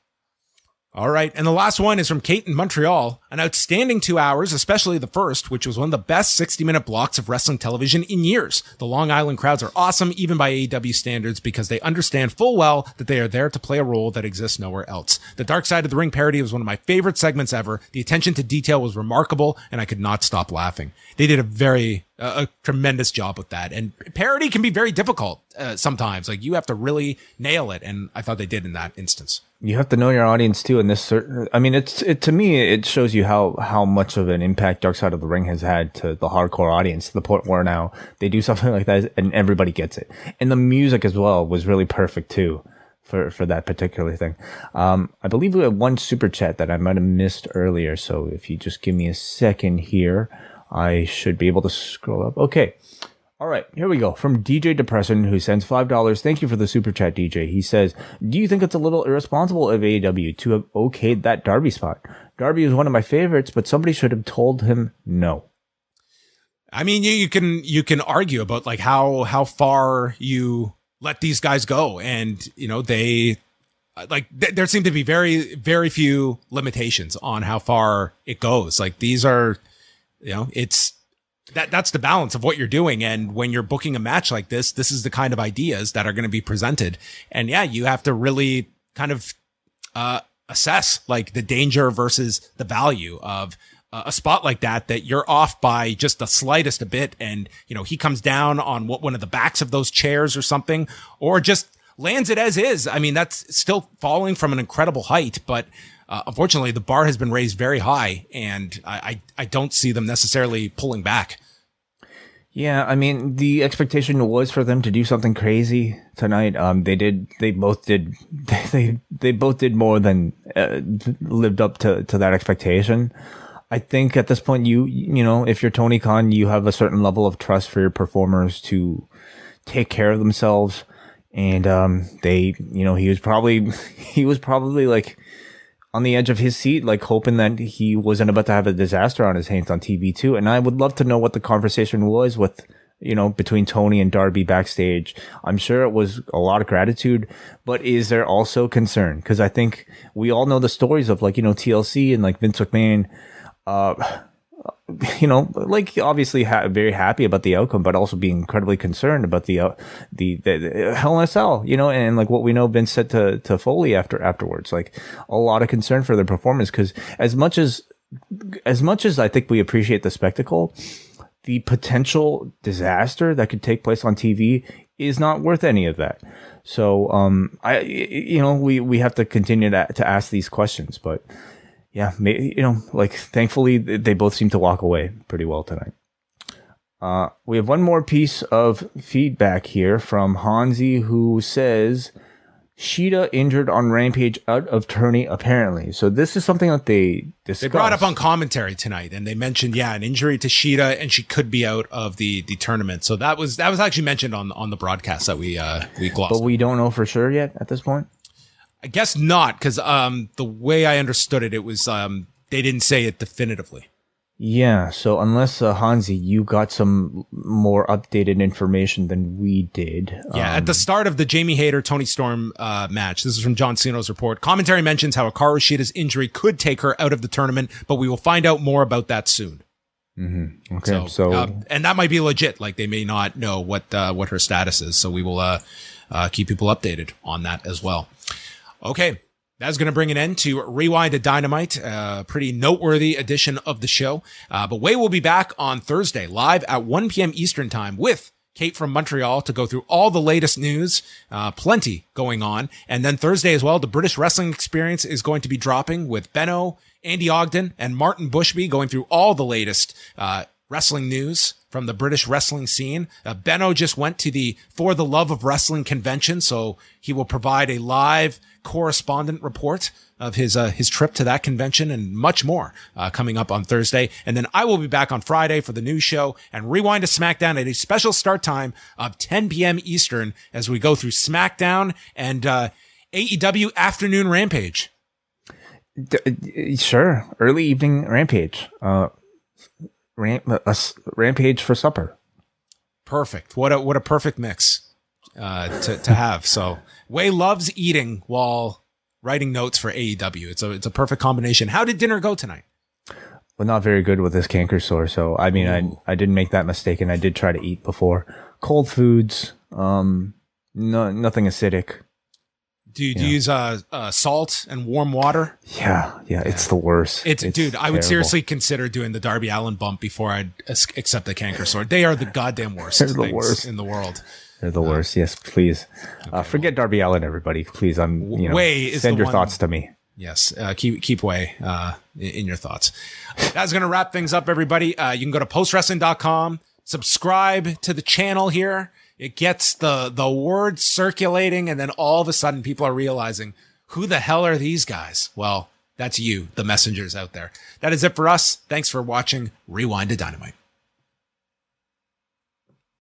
C: All right. And the last one is from Kate in Montreal. An outstanding two hours, especially the first, which was one of the best 60 minute blocks of wrestling television in years. The Long Island crowds are awesome, even by AEW standards, because they understand full well that they are there to play a role that exists nowhere else. The Dark Side of the Ring parody was one of my favorite segments ever. The attention to detail was remarkable, and I could not stop laughing. They did a very a tremendous job with that. And parody can be very difficult uh, sometimes. Like you have to really nail it, and I thought they did in that instance.
A: You have to know your audience too. And this certain, I mean, it's it to me, it shows you how how much of an impact Dark Side of the Ring has had to the hardcore audience. To the point where now they do something like that, and everybody gets it. And the music as well was really perfect too for for that particular thing. Um, I believe we had one super chat that I might have missed earlier. So if you just give me a second here. I should be able to scroll up. Okay. All right, here we go. From DJ Depression, who sends $5. Thank you for the super chat, DJ. He says, Do you think it's a little irresponsible of AEW to have okayed that Darby spot? Darby is one of my favorites, but somebody should have told him no.
C: I mean, you, you can you can argue about like how how far you let these guys go, and you know they like th- there seem to be very very few limitations on how far it goes. Like these are you know, it's that that's the balance of what you're doing. And when you're booking a match like this, this is the kind of ideas that are going to be presented. And yeah, you have to really kind of uh, assess like the danger versus the value of a spot like that that you're off by just the slightest a bit and you know he comes down on what one of the backs of those chairs or something or just lands it as is i mean that's still falling from an incredible height but uh, unfortunately, the bar has been raised very high, and I, I, I don't see them necessarily pulling back.
A: Yeah, I mean, the expectation was for them to do something crazy tonight. Um, they did. They both did. They they, both did more than uh, lived up to to that expectation. I think at this point, you you know, if you're Tony Khan, you have a certain level of trust for your performers to take care of themselves, and um, they, you know, he was probably he was probably like on the edge of his seat, like hoping that he wasn't about to have a disaster on his hands on TV too. And I would love to know what the conversation was with, you know, between Tony and Darby backstage. I'm sure it was a lot of gratitude, but is there also concern? Cause I think we all know the stories of like, you know, TLC and like Vince McMahon, uh, you know, like obviously ha- very happy about the outcome, but also being incredibly concerned about the, uh, the, the, the Hell in a Cell, you know, and like what we know been said to, to Foley after, afterwards, like a lot of concern for their performance. Cause as much as, as much as I think we appreciate the spectacle, the potential disaster that could take place on TV is not worth any of that. So, um, I, you know, we, we have to continue to, to ask these questions, but, yeah, maybe, you know, like thankfully they both seem to walk away pretty well tonight. Uh, we have one more piece of feedback here from Hansi who says Shida injured on Rampage out of tourney apparently. So this is something that they discussed.
C: They brought up on commentary tonight and they mentioned, yeah, an injury to Shida and she could be out of the, the tournament. So that was, that was actually mentioned on, on the broadcast that we, uh, we glossed.
A: But we don't know for sure yet at this point.
C: I guess not, because um, the way I understood it, it was um, they didn't say it definitively.
A: Yeah, so unless uh, Hansi, you got some more updated information than we did.
C: Yeah, um, at the start of the Jamie Hayter Tony Storm uh, match, this is from John Siino's report. Commentary mentions how Hikaru Shida's injury could take her out of the tournament, but we will find out more about that soon.
A: Mm-hmm. Okay, so, so uh,
C: and that might be legit. Like they may not know what uh, what her status is, so we will uh, uh, keep people updated on that as well. Okay. That's going to bring an end to Rewind to Dynamite, a pretty noteworthy edition of the show. Uh, but Wai will be back on Thursday, live at 1 p.m. Eastern Time with Kate from Montreal to go through all the latest news, uh, plenty going on. And then Thursday as well, the British Wrestling Experience is going to be dropping with Benno, Andy Ogden, and Martin Bushby going through all the latest uh, wrestling news from the British wrestling scene. Uh, Benno just went to the For the Love of Wrestling convention, so he will provide a live correspondent report of his uh, his trip to that convention and much more uh, coming up on Thursday. And then I will be back on Friday for the news show and rewind to SmackDown at a special start time of 10 p.m. Eastern as we go through SmackDown and uh, AEW Afternoon Rampage.
A: D- sure, early evening rampage. Ramp, a rampage for supper.
C: Perfect. What a what a perfect mix uh, to to have. So Wai loves eating while writing notes for AEW. It's a it's a perfect combination. How did dinner go tonight?
A: Well, not very good with this canker sore. So I mean, Ooh. I I didn't make that mistake, and I did try to eat before. Cold foods, um, no nothing acidic.
C: Do you, do you use uh, uh, salt and warm water?
A: Yeah, yeah, it's the worst.
C: It's, it's dude. I would seriously consider doing the Darby Allin bump before I'd accept the canker sore. They are the goddamn worst They're the worst. in the world.
A: They're the uh, worst. Yes, please. Uh, forget Darby Allin, everybody. Please, I'm. You know, Wai send your one, thoughts to me.
C: Yes, uh, keep keep Wai uh, in your thoughts. That's gonna wrap things up, everybody. Uh, you can go to postwrestling.com, subscribe to the channel here it gets the the word circulating and then all of a sudden people are realizing who the hell are these guys? Well that's you the messengers out there. That is it for us. Thanks for watching. Rewind to dynamite